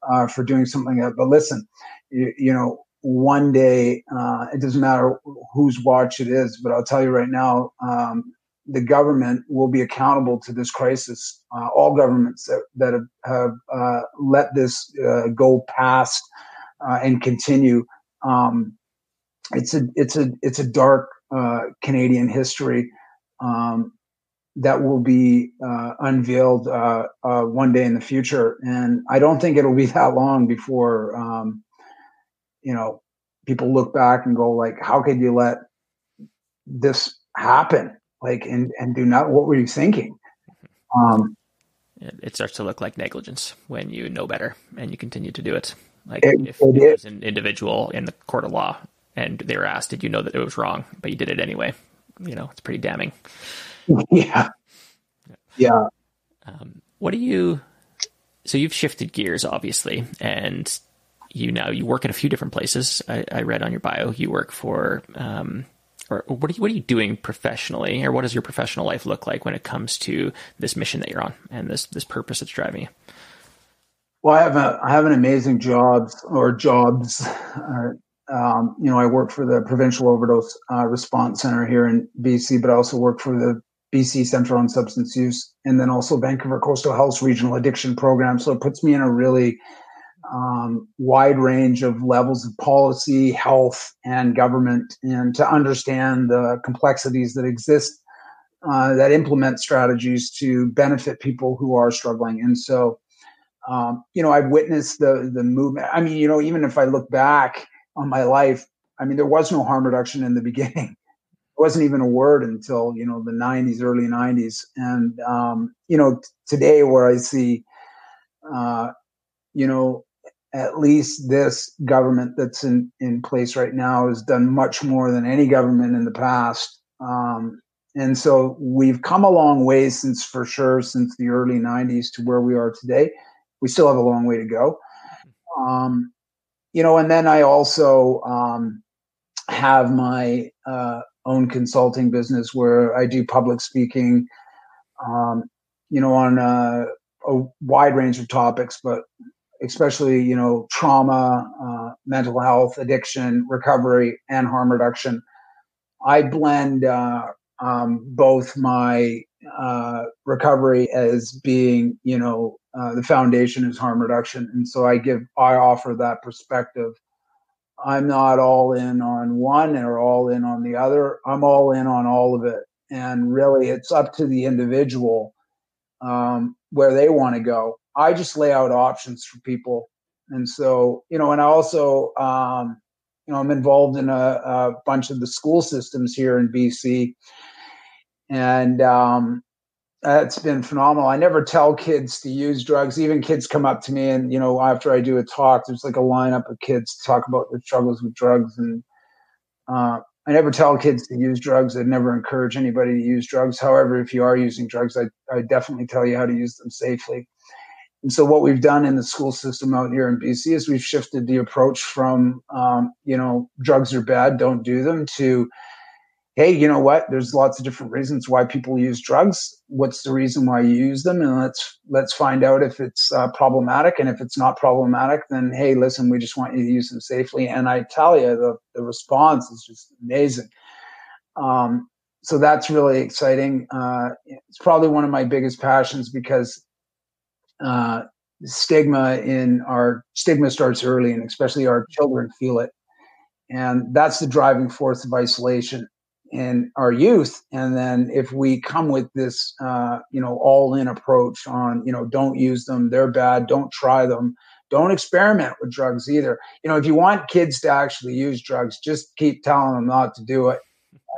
uh, for doing something like that. But listen you, you know one day uh, it doesn't matter whose watch it is but i'll tell you right now um, the government will be accountable to this crisis. Uh, all governments that, that have, have uh, let this uh, go past uh, and continue. Um, it's a it's a it's a dark uh, Canadian history um, that will be unveiled one day in the future, and I don't think it'll be that long before um, you know people look back and go like, "How could you let this happen?" like and and do not what were you thinking? Um it starts to look like negligence when you know better and you continue to do it. Like it, if it, it was an individual in the court of law and they were asked did you know that it was wrong? But you did it anyway you know it's pretty damning. Yeah. Yeah. Um, what do you so you've shifted gears, obviously, and you now you work at a few different places. I, I read on your bio you work for, um, or what are you what are you doing professionally, or what does your professional life look like when it comes to this mission that you're on and this this purpose that's driving you? Well, I have a I have an amazing job or jobs. Uh, um, you know, I work for the Provincial Overdose uh, Response Center here in BC, but I also work for the BC Center on Substance Use, and then also Vancouver Coastal Health Regional Addiction Program. So it puts me in a really um, wide range of levels of policy, health, and government, and to understand the complexities that exist uh, that implement strategies to benefit people who are struggling. And so, um, you know, I've witnessed the the movement. I mean, you know, even if I look back on my life, I mean, there was no harm reduction in the beginning It wasn't even a word until you know the 90s early 90s and um, you know t- today where i see uh, you know at least this government that's in, in place right now has done much more than any government in the past. Um, and so we've come a long way since for sure since the early 90s to where we are today. We still have a long way to go. Um, you know and then i also um, have my uh, own consulting business where I do public speaking, um, you know, on a, a, wide range of topics, but especially, you know, trauma, uh, mental health, addiction, recovery, and harm reduction. I blend uh, um, both my uh, recovery as being, you know, uh, the foundation is harm reduction, and so I give, I offer that perspective I'm not all in on one or all in on the other. I'm all in on all of it. And really, it's up to the individual um, where they want to go. I just lay out options for people. And so, you know, and I also, um, you know, I'm involved in a, a, bunch of the school systems here in BC. And, um, it's been phenomenal. I never tell kids to use drugs. Even kids come up to me and, you know, after I do a talk, there's like a lineup of kids talk about their struggles with drugs. And uh, I never tell kids to use drugs. I never encourage anybody to use drugs. However, if you are using drugs, I, I definitely tell you how to use them safely. And so what we've done in the school system out here in BC is we've shifted the approach from, um, you know, drugs are bad, don't do them to, hey, you know what? There's lots of different reasons why people use drugs. What's the reason why you use them? And let's let's find out if it's uh, problematic. And if it's not problematic, then hey, listen, we just want you to use them safely. And I tell you, the the response is just amazing. Um, so that's really exciting. Uh, it's probably one of my biggest passions because uh, stigma in our stigma starts early, and especially our children feel it. And that's the driving force of isolation in our youth. And then if we come with this uh, you know all in approach on you know don't use them they're bad don't try them don't experiment with drugs either. You know if you want kids to actually use drugs just keep telling them not to do it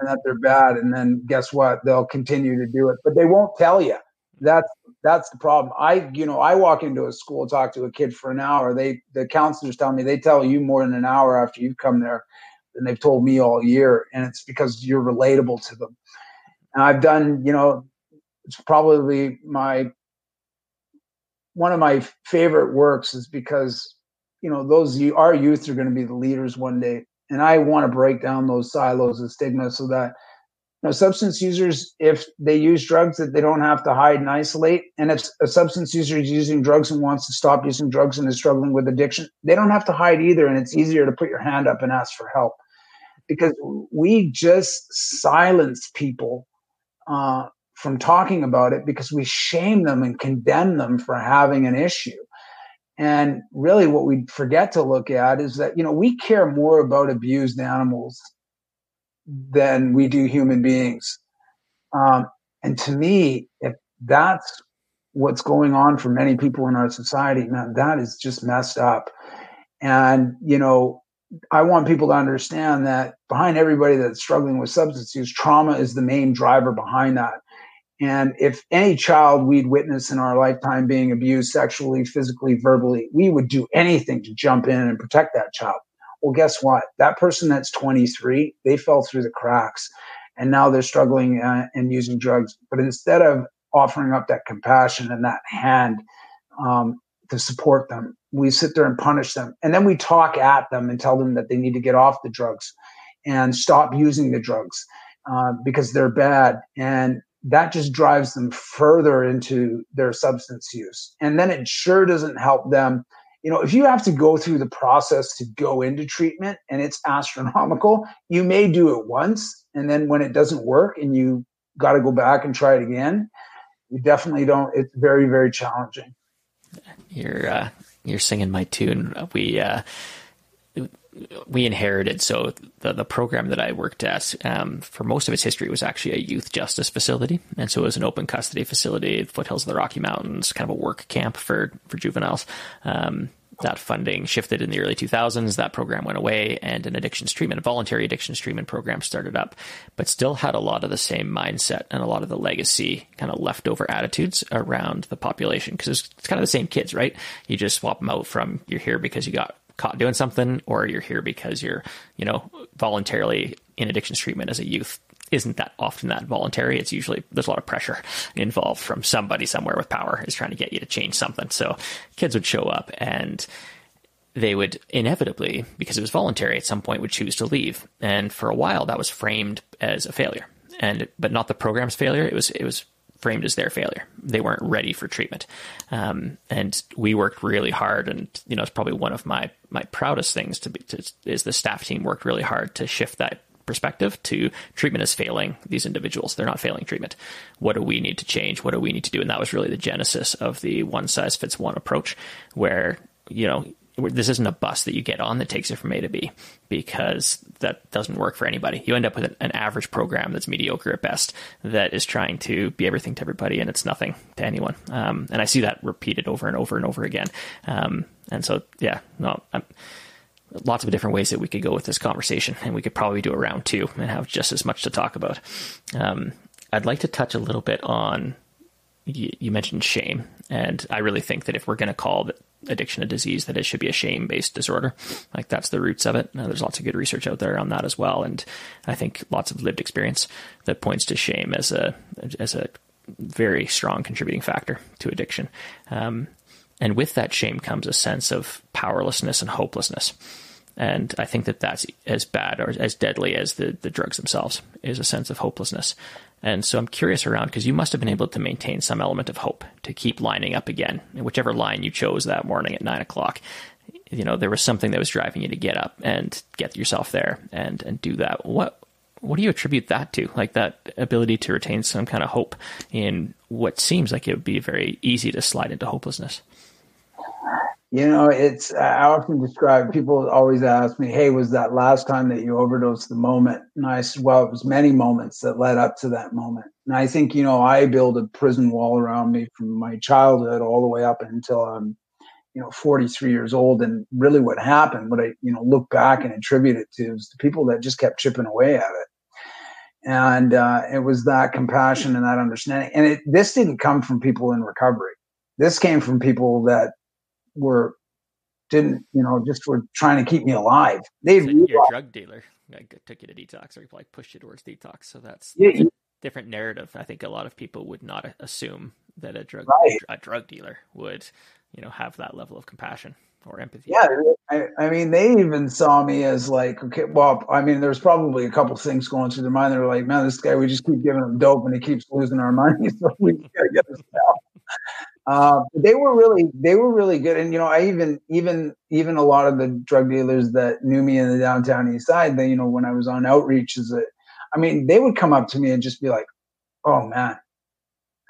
and that they're bad. And then guess what? They'll continue to do it but they won't tell you that's that's the problem i you know i walk into a school talk to a kid for an hour they the counselors tell me they tell you more than an hour after you've come there and they've told me all year, and it's because you're relatable to them. And I've done, you know, it's probably my one of my favorite works is because you know those our youth are going to be the leaders one day, and I want to break down those silos of stigma so that know, substance users, if they use drugs, that they don't have to hide and isolate. And if a substance user is using drugs and wants to stop using drugs and is struggling with addiction, they don't have to hide either. And it's easier to put your hand up and ask for help because we just silence people uh, from talking about it because we shame them and condemn them for having an issue. And really, what we forget to look at is that, you know, we care more about abused animals than we do human beings. Um, and to me, if that's what's going on for many people in our society, man, that is just messed up. And, you know, I want people to understand that behind everybody that's struggling with substance use, trauma is the main driver behind that. And if any child we'd witness in our lifetime being abused sexually, physically, verbally, we would do anything to jump in and protect that child. Well, guess what? That person that's 23, they fell through the cracks and now they're struggling uh, and using drugs. But instead of offering up that compassion and that hand, um, to support them. We sit there and punish them. And then we talk at them and tell them that they need to get off the drugs and stop using the drugs uh, because they're bad. And that just drives them further into their substance use. And then it sure doesn't help them. You know, if you have to go through the process to go into treatment and it's astronomical, you may do it once. And then when it doesn't work and you got to go back and try it again, you definitely don't. It's very, very challenging. You're, uh, you're singing my tune. We, uh, we inherited. So the the program that I worked at um, for most of its history was actually a youth justice facility, and so it was an open custody facility, foothills of the Rocky Mountains, kind of a work camp for for juveniles. Um, that funding shifted in the early 2000s. That program went away, and an addictions treatment, a voluntary addictions treatment program started up, but still had a lot of the same mindset and a lot of the legacy kind of leftover attitudes around the population because it's, it's kind of the same kids, right? You just swap them out from you're here because you got caught doing something or you're here because you're, you know, voluntarily in addictions treatment as a youth isn't that often that voluntary. It's usually there's a lot of pressure involved from somebody somewhere with power is trying to get you to change something. So kids would show up and they would inevitably, because it was voluntary, at some point would choose to leave. And for a while that was framed as a failure. And but not the program's failure. It was it was framed as their failure. They weren't ready for treatment, um, and we worked really hard. And you know, it's probably one of my my proudest things to be to, is the staff team worked really hard to shift that perspective to treatment is failing these individuals. They're not failing treatment. What do we need to change? What do we need to do? And that was really the genesis of the one size fits one approach, where you know this isn't a bus that you get on that takes you from A to B because that doesn't work for anybody. You end up with an, average program that's mediocre at best that is trying to be everything to everybody and it's nothing to anyone. Um, and I see that repeated over and over and over again. Um, and so, yeah, no, I'm, lots of different ways that we could go with this conversation and we could probably do a round two and have just as much to talk about. Um, I'd like to touch a little bit on you, you mentioned shame, and I really think that if we're going to call addiction a disease, that it should be a shame based disorder. Like that's the roots of it. Now, there's lots of good research out there on that as well, and I think lots of lived experience that points to shame as a as a very strong contributing factor to addiction. Um, and with that shame comes a sense of powerlessness and hopelessness. And I think that that's as bad or as deadly as the, the drugs themselves is a sense of hopelessness. And so I'm curious around because you must have been able to maintain some element of hope to keep lining up again, whichever line you chose that morning at nine o'clock. You know, there was something that was driving you to get up and get yourself there and and do that. What what do you attribute that to? Like that ability to retain some kind of hope in what seems like it would be very easy to slide into hopelessness. You know, it's I often describe people always ask me, "Hey, was that last time that you overdosed the moment?" And I said, "Well, it was many moments that led up to that moment." And I think you know, I build a prison wall around me from my childhood all the way up until I'm, you know, 43 years old. And really, what happened, what I you know look back and attribute it to, is the people that just kept chipping away at it. And uh, it was that compassion and that understanding. And it, this didn't come from people in recovery. This came from people that were didn't you know just were trying to keep me alive. They so you're a drug dealer. I took you to detox, or you like pushed you towards detox. So that's, yeah, a different narrative. I think a lot of people would not uh, assume that a drug right. a drug dealer would you know have that level of compassion or empathy. Yeah, I, I, mean, they even saw me as like, okay, well, I mean, there's probably a couple things going through their mind. They're like, man, this guy, we just keep giving him dope and he keeps losing our money, so we gotta get this out. Uh, they were really they were really good, and you know, I even even even a lot of the drug dealers that knew me in the downtown east side, they you know when I was on outreach, is that I mean, they would come up to me and just be like, "Oh man,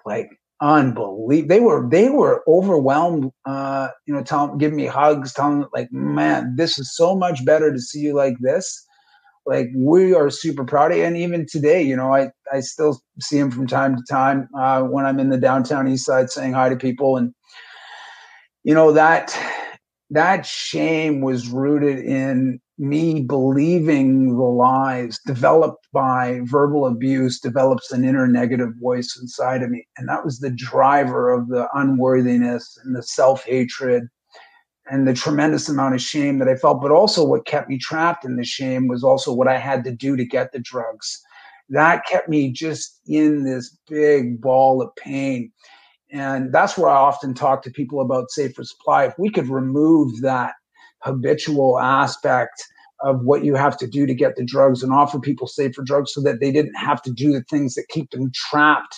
like unbelievable." They were they were overwhelmed. Uh, you know, telling giving me hugs, telling like, "Man, this is so much better to see you like this." Like we are super proud of. And even today, you know, I, I still see him from time to time uh, when I'm in the downtown east side saying hi to people. And, you know, that, that shame was rooted in me believing the lies developed by verbal abuse develops an inner negative voice inside of me. And that was the driver of the unworthiness and the self-hatred and the tremendous amount of shame that I felt, but also what kept me trapped in the shame was also what I had to do to get the drugs. That kept me just in this big ball of pain. And that's where I often talk to people about safer supply. If we could remove that habitual aspect of what you have to do to get the drugs and offer people safer drugs so that they didn't have to do the things that keep them trapped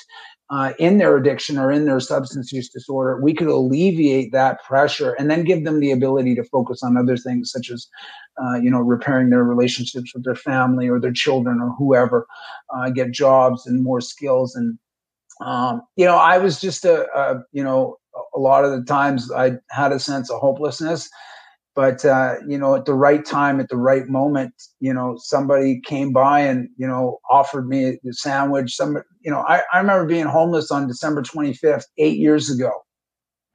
uh, in their addiction or in their substance use disorder, we could alleviate that pressure and then give them the ability to focus on other things such as, uh, you know, repairing their relationships with their family or their children or whoever, uh, get jobs and more skills. And, um, you know, I was just a, a, you know, a lot of the times I had a sense of hopelessness but uh, you know at the right time at the right moment you know somebody came by and you know offered me a sandwich. Some you know I, I remember being homeless on december 25th eight years ago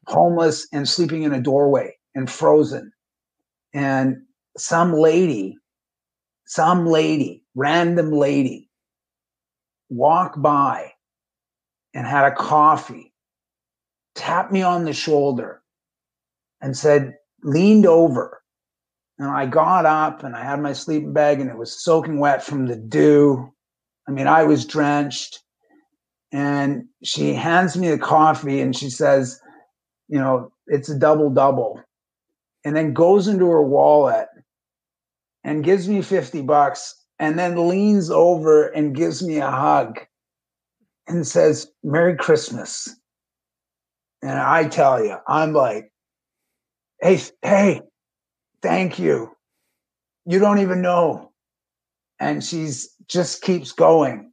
homeless and sleeping in a doorway and frozen. And some lady some lady random lady walked by and had a coffee tapped me on the shoulder and said leaned over and I got up and I had my sleeping bag and it was soaking wet from the dew. I mean, I was drenched. And she hands me the coffee and she says, you know, it's a double double. And then goes into her wallet and gives me 50 bucks and then leans over and gives me a hug and says, Merry Christmas. And I tell you, I'm like, hey, hey, thank you. You don't even know. And she's just keeps going.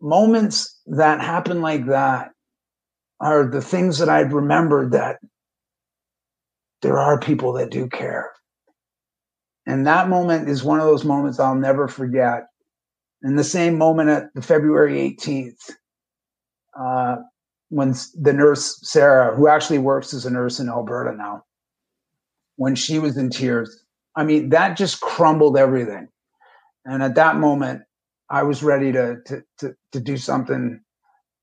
Moments that happen like that are the things that I've remembered that there are people that do care. And that moment is one of those moments I'll never forget. And the same moment at the February 18th, uh, when the nurse, Sarah, who actually works as a nurse in Alberta now, when she was in tears. I mean, that just crumbled everything. And at that moment, I was ready to to to, to do something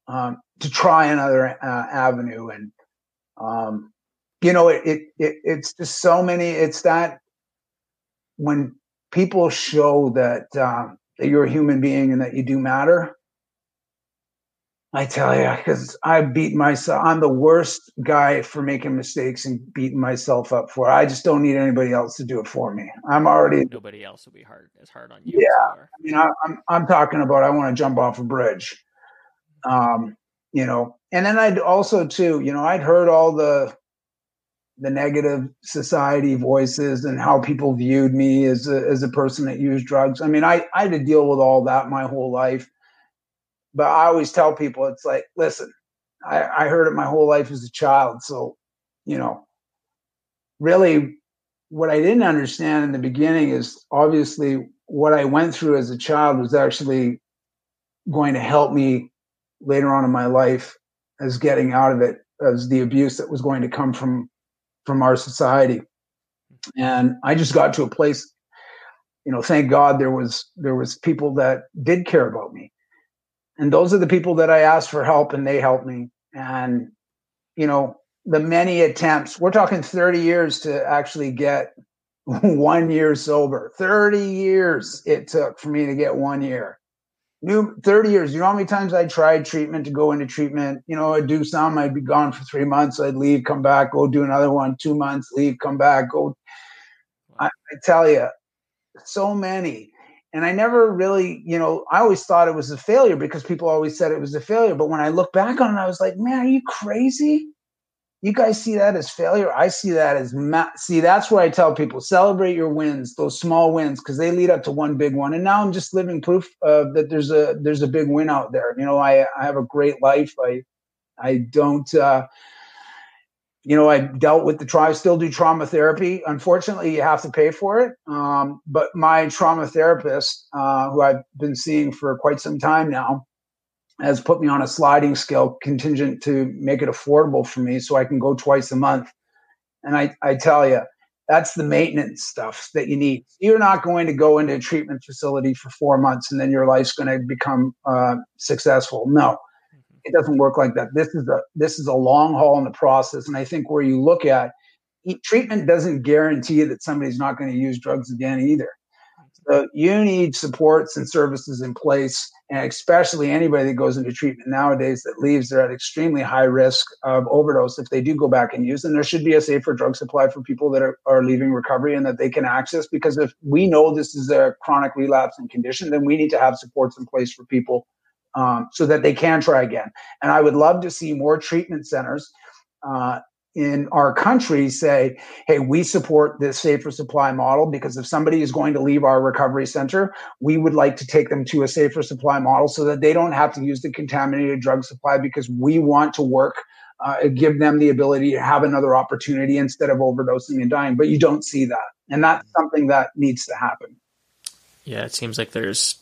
um, to try another uh, avenue. And um, you know, it, it it it's just so many. It's that when people show that um, that you're a human being and that you do matter, I tell you, because I beat myself. I'm the worst guy for making mistakes and beating myself up for. It. I just don't need anybody else to do it for me. I'm already nobody else will be hard as hard on you. Yeah, I mean, I, I'm I'm talking about I want to jump off a bridge. Um, you know, and then I'd also too, you know, I'd heard all the the negative society voices and how people viewed me as a, as a person that used drugs. I mean, I I had to deal with all that my whole life but I always tell people it's like, listen, I, I heard it my whole life as a child. So, you know, really what I didn't understand in the beginning is obviously what I went through as a child was actually going to help me later on in my life as getting out of it as the abuse that was going to come from from our society and i just got to a place you know thank god there was there was people that did care about me and those are the people that I asked for help and they helped me. And, you know, the many attempts, we're talking 30 years to actually get one year sober. 30 years it took for me to get one year. New 30 years. You know how many times I tried treatment to go into treatment? You know, I'd do some, I'd be gone for three months, I'd leave, come back, go do another one, two months, leave, come back, go. I, I tell you, so many and I never really, you know, I always thought it was a failure because people always said it was a failure. But when I look back on it, I was like, man, are you crazy? You guys see that as failure? I see that as ma- see. That's where I tell people celebrate your wins, those small wins, because they lead up to one big one. And now I'm just living proof uh, that there's a there's a big win out there. You know, I I have a great life. I I don't. Uh, you know, I dealt with the trauma, still do trauma therapy. Unfortunately, you have to pay for it. Um, but my trauma therapist, uh, who I've been seeing for quite some time now, has put me on a sliding scale contingent to make it affordable for me so I can go twice a month. And I, I tell you, that's the maintenance stuff that you need. You're not going to go into a treatment facility for four months and then your life's going to become uh, successful. No, it doesn't work like that. This is a this is a long haul in the process, and I think where you look at treatment doesn't guarantee that somebody's not going to use drugs again either. So you need supports and services in place, and especially anybody that goes into treatment nowadays that leaves, they're at extremely high risk of overdose if they do go back and use. And there should be a safer drug supply for people that are, are leaving recovery and that they can access. Because if we know this is a chronic relapsing condition, then we need to have supports in place for people um, so that they can try again. And I would love to see more treatment centers uh, in our country say, hey, we support this safer supply model because if somebody is going to leave our recovery center, we would like to take them to a safer supply model so that they don't have to use the contaminated drug supply because we want to work. Uh, give them the ability to have another opportunity instead of overdosing and dying. But you don't see that. And that's something that needs to happen. Yeah, it seems like there's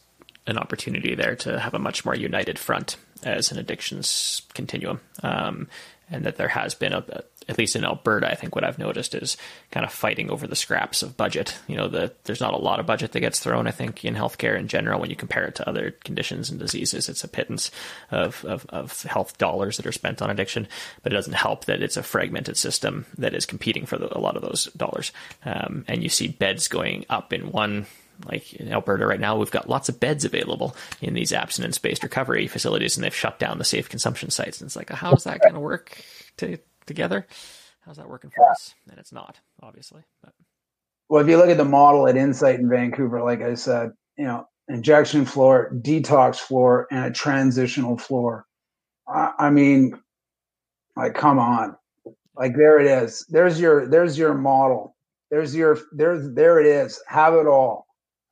an opportunity there to have a much more united front as an addictions continuum. Um, and that there has been a, at least in Alberta, I think what I've noticed is kind of fighting over the scraps of budget. You know, the, there's not a lot of budget that gets thrown, I think, in healthcare in general. When you compare it to other conditions and diseases, it's a pittance of, of, of health dollars that are spent on addiction. But it doesn't help that it's a fragmented system that is competing for the, a lot of those dollars. Um, and you see beds going up in one like in Alberta right now, we've got lots of beds available in these abstinence based recovery facilities, and they've shut down the safe consumption sites. And it's like, how's that going to work to together. How's that working for yeah. us? And it's not, obviously. But. Well, if you look at the model at Insite in Vancouver, like I said, you know, injection floor, detox floor, and a transitional floor. I, I mean, like, come on, like there it is. There's your there's your model. There's your there's there it is. Have it all.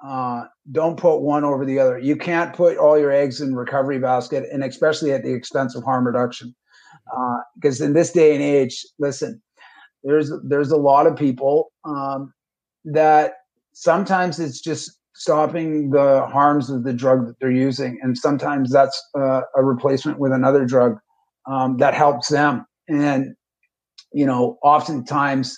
Uh, don't put one over the other. You can't put all your eggs in recovery basket, and especially at the expense of harm reduction because uh, in this day and age, listen, there's there's a lot of people um, that sometimes it's just stopping the harms of the drug that they're using, and sometimes that's uh, a replacement with another drug um, that helps them. And you know, oftentimes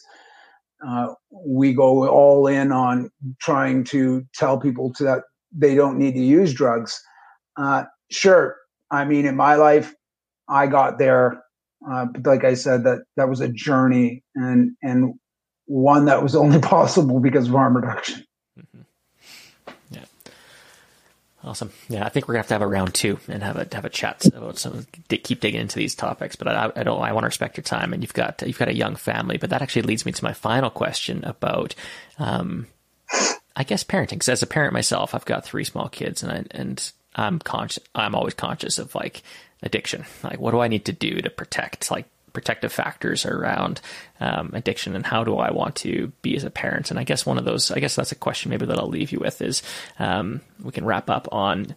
uh, we go all in on trying to tell people to that they don't need to use drugs. Uh, sure, I mean, in my life, I got there. Uh, but like I said, that that was a journey and and one that was only possible because of harm reduction. Mm-hmm. Yeah. Awesome. Yeah, I think we're gonna have to have a round two and have a have a chat about some keep digging into these topics. But I, I don't. I want to respect your time, and you've got you've got a young family. But that actually leads me to my final question about, um, I guess parenting. Because as a parent myself, I've got three small kids, and I and I'm conscious. I'm always conscious of like addiction. Like, what do I need to do to protect like protective factors around um, addiction, and how do I want to be as a parent? And I guess one of those, I guess that's a question maybe that I'll leave you with is um, we can wrap up on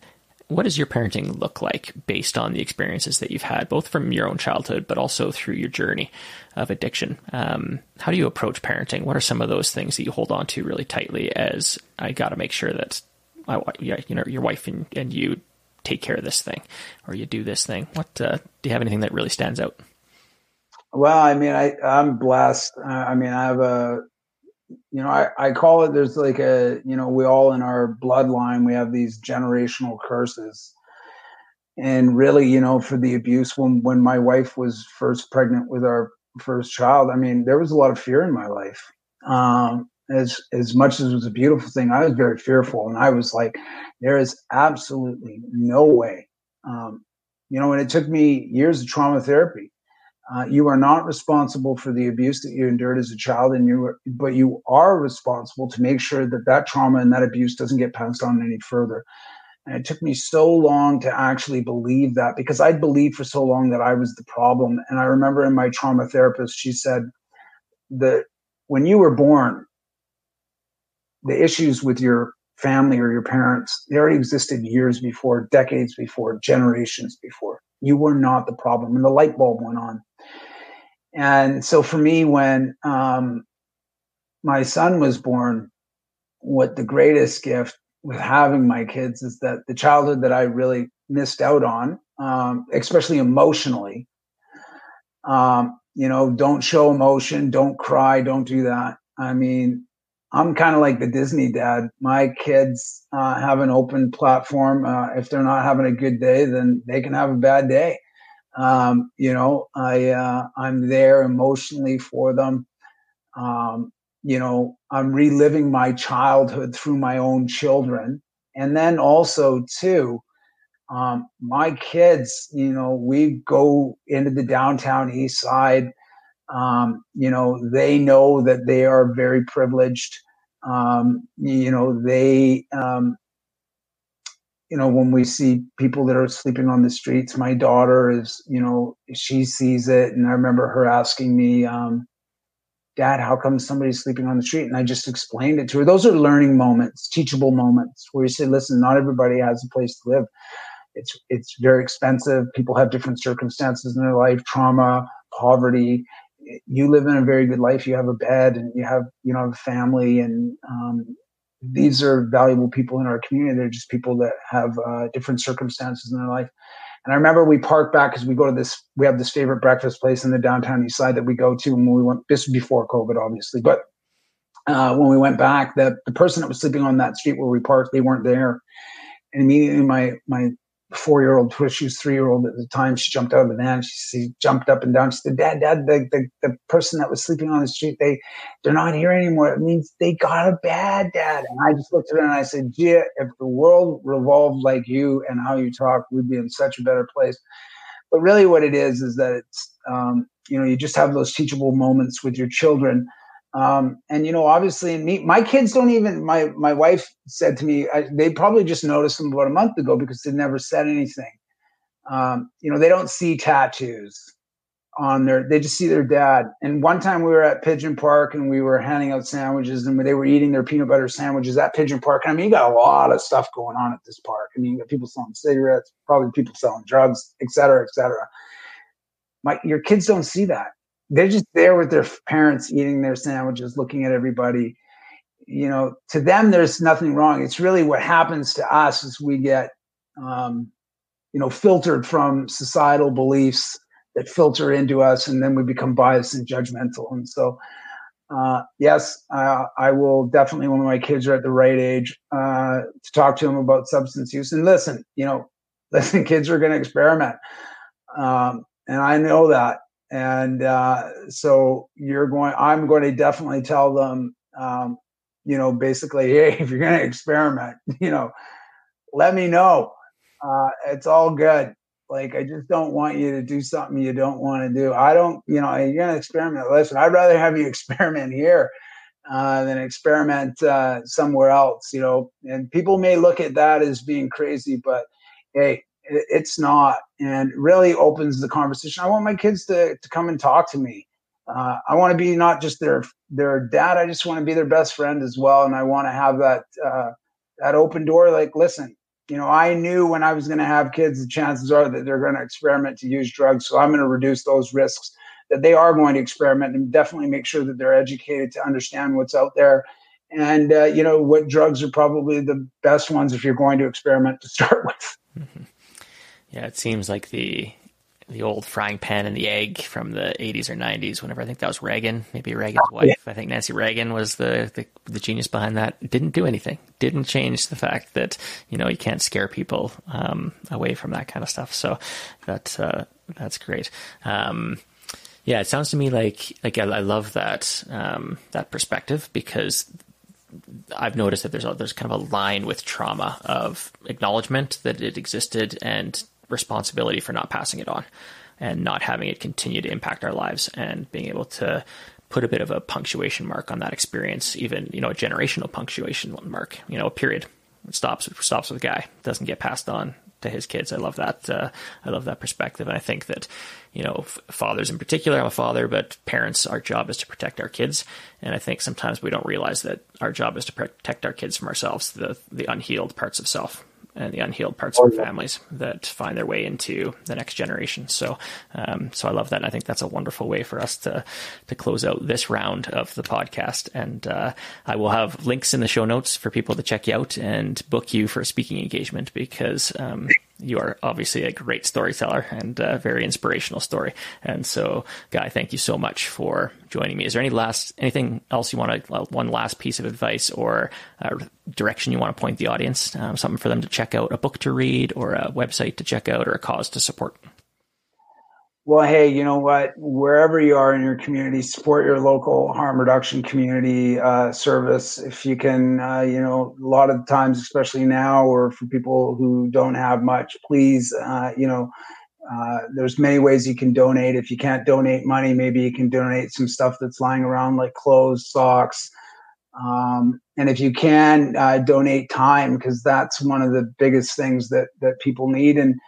what does your parenting look like based on the experiences that you've had, both from your own childhood, but also through your journey of addiction? Um, how do you approach parenting? What are some of those things that you hold on to really tightly as I got to make sure that I, you know, your wife and, and you take care of this thing or you do this thing? What uh, do you have anything that really stands out? Well, I mean, I I'm blessed. I mean, I have a, you know, I I call it. There's like a, you know, we all in our bloodline we have these generational curses, and really, you know, for the abuse when when my wife was first pregnant with our first child, I mean, there was a lot of fear in my life. Um, as as much as it was a beautiful thing, I was very fearful, and I was like, there is absolutely no way. Um, you know, and it took me years of trauma therapy. Uh, you are not responsible for the abuse that you endured as a child, and you, but you are responsible to make sure that that trauma and that abuse doesn't get passed on any further. And it took me so long to actually believe that because I'd believed for so long that I was the problem. And I remember in my trauma therapist, she said that when you were born, the issues with your family or your parents, they already existed years before, decades before, generations before. You were not the problem. And the light bulb went on. And so for me, when um, my son was born, what the greatest gift with having my kids is that the childhood that I really missed out on, um, especially emotionally, um, you know, don't show emotion, don't cry, don't do that. I mean, I'm kind of like the Disney dad. My kids uh, have an open platform. Uh, if they're not having a good day, then they can have a bad day. Um, you know, I uh, I'm there emotionally for them. Um, you know, I'm reliving my childhood through my own children. And then also, too, um, my kids, you know, we go into the downtown east side. Um, you know, they know that they are very privileged. Um, you know, they, um, you know, when we see people that are sleeping on the streets, my daughter is, you know, she sees it. And I remember her asking me, um, Dad, how come somebody's sleeping on the street? And I just explained it to her. Those are learning moments, teachable moments where you say, listen, not everybody has a place to live. It's it's very expensive. People have different circumstances in their life, trauma, poverty. You live in a very good life. You have a bed and you have you know a family, and um, these are valuable people in our community. They're just people that have uh, different circumstances in their life. And I remember we parked back because we go to this, we have this favorite breakfast place in the downtown east side that we go to when we went, this was before COVID, obviously. But uh, when we went back, the, the person that was sleeping on that street where we parked, they weren't there. And immediately my, my four year old, she was three year old at the time. She jumped out of the van. She, she, jumped up and down. She said, Dad, Dad, the, the, the person that was sleeping on the street, they, they're not here anymore. It means they got a bad dad. And I just looked at her and I said, Gia, if the world revolved like you and how you talk, we'd be in such a better place. But really what it is, is that it's, um, you know, you just have those teachable moments with your children um, and you know, obviously, me, my kids don't even. My my wife said to me, I, they probably just noticed them about a month ago because they never said anything. Um, you know, they don't see tattoos on their. They just see their dad. And one time we were at Pigeon Park and we were handing out sandwiches, and they were eating their peanut butter sandwiches at Pigeon Park. I mean, you got a lot of stuff going on at this park. I mean, you got people selling cigarettes, probably people selling drugs, et cetera, et cetera. My, your kids don't see that they're just there with their parents eating their sandwiches, looking at everybody. You know, to them, there's nothing wrong. It's really what happens to us as we get, um, you know, filtered from societal beliefs that filter into us, and then we become biased and judgmental. And so, uh, yes, I will definitely, when my kids are at the right age, uh, to talk to them about substance use. And listen, you know, listen, kids are going to experiment. Um, and I know that and uh, so you're going i'm going to definitely tell them um, you know basically hey if you're going to experiment you know let me know. Uh, it's all good. Like i just don't want you to do something you don't want to do. I don't you know you're going to experiment. Listen i'd rather have you experiment here uh, than experiment uh, somewhere else you know? And people may look at that as being crazy but hey it's not and really opens the conversation. I want my kids to, to come and talk to me. Uh, i want to be not just their their dad i just want to be their best friend as well and i want to have that uh, that open door like listen you know i knew when i was going to have kids the chances are that they're going to experiment to use drugs so i'm going to reduce those risks that they are going to experiment and definitely make sure that they're educated to understand what's out there. And uh, you know what drugs are probably the best ones if you're going to experiment to start with. Mm-hmm. Yeah, it seems like the the old frying pan and the egg from the 80s or 90s. Whenever I think that was Reagan, maybe Reagan's oh, wife. Yeah. I think Nancy Reagan was the, the, the genius behind that. Didn't do anything. Didn't change the fact that you know you can't scare people um, away from that kind of stuff. So that uh, that's great. Um, yeah, it sounds to me like like I, I love that um, that perspective because I've noticed that there's a, there's kind of a line with trauma of acknowledgement that it existed and responsibility for not passing it on and not having it continue to impact our lives and being able to put a bit of a punctuation mark on that experience, even you know a generational punctuation mark, you know, a period. It stops it stops with a guy, doesn't get passed on to his kids. I love that. Uh, I love that perspective, and I think that you know f- fathers in particular. I'm a father, but parents, our job is to protect our kids, and I think sometimes we don't realize that our job is to protect our kids from ourselves, the the unhealed parts of self and the unhealed parts of our families that find their way into the next generation. So, um, so I love that. And I think that's a wonderful way for us to to close out this round of the podcast. And uh, I will have links in the show notes for people to check you out and book you for a speaking engagement because um, you are obviously a great storyteller and a very inspirational story. And so, Guy, thank you so much for joining me. Is there any last anything else you want to uh, one last piece of advice or uh, direction you want to point the audience? Um, something for them to check out, a book to read, or a website to check out, or a cause to support. Well, hey, you know what? Wherever you are in your community, support your local harm reduction community uh, service. If you can, uh, you know, a lot of times, especially now, or for people who don't have much, please, uh, you know, uh, there's many ways you can donate. If you can't donate money, maybe you can donate some stuff that's lying around, like clothes, socks. Um, and if you can uh, donate time, because that's one of the biggest things that that people need. And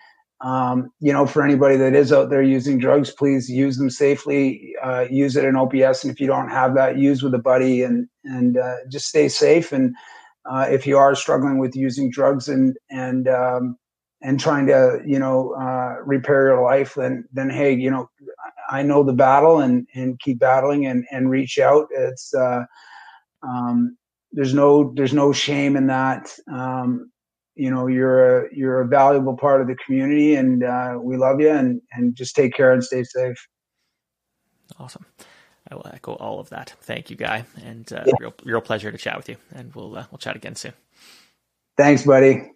um, you know, for anybody that is out there using drugs, please use them safely. Uh, use it in OPS, and if you don't have that, use with a buddy, and and uh, just stay safe. And uh, if you are struggling with using drugs and and um, and trying to you know uh, repair your life, then then hey, you know, I know the battle, and and keep battling, and and reach out. It's uh, um, there's no there's no shame in that. Um, you know you're a you're a valuable part of the community and uh, we love you and and just take care and stay safe. Awesome. I will echo all of that. Thank you guy and uh, yeah. real real pleasure to chat with you and we'll uh, we'll chat again soon. Thanks buddy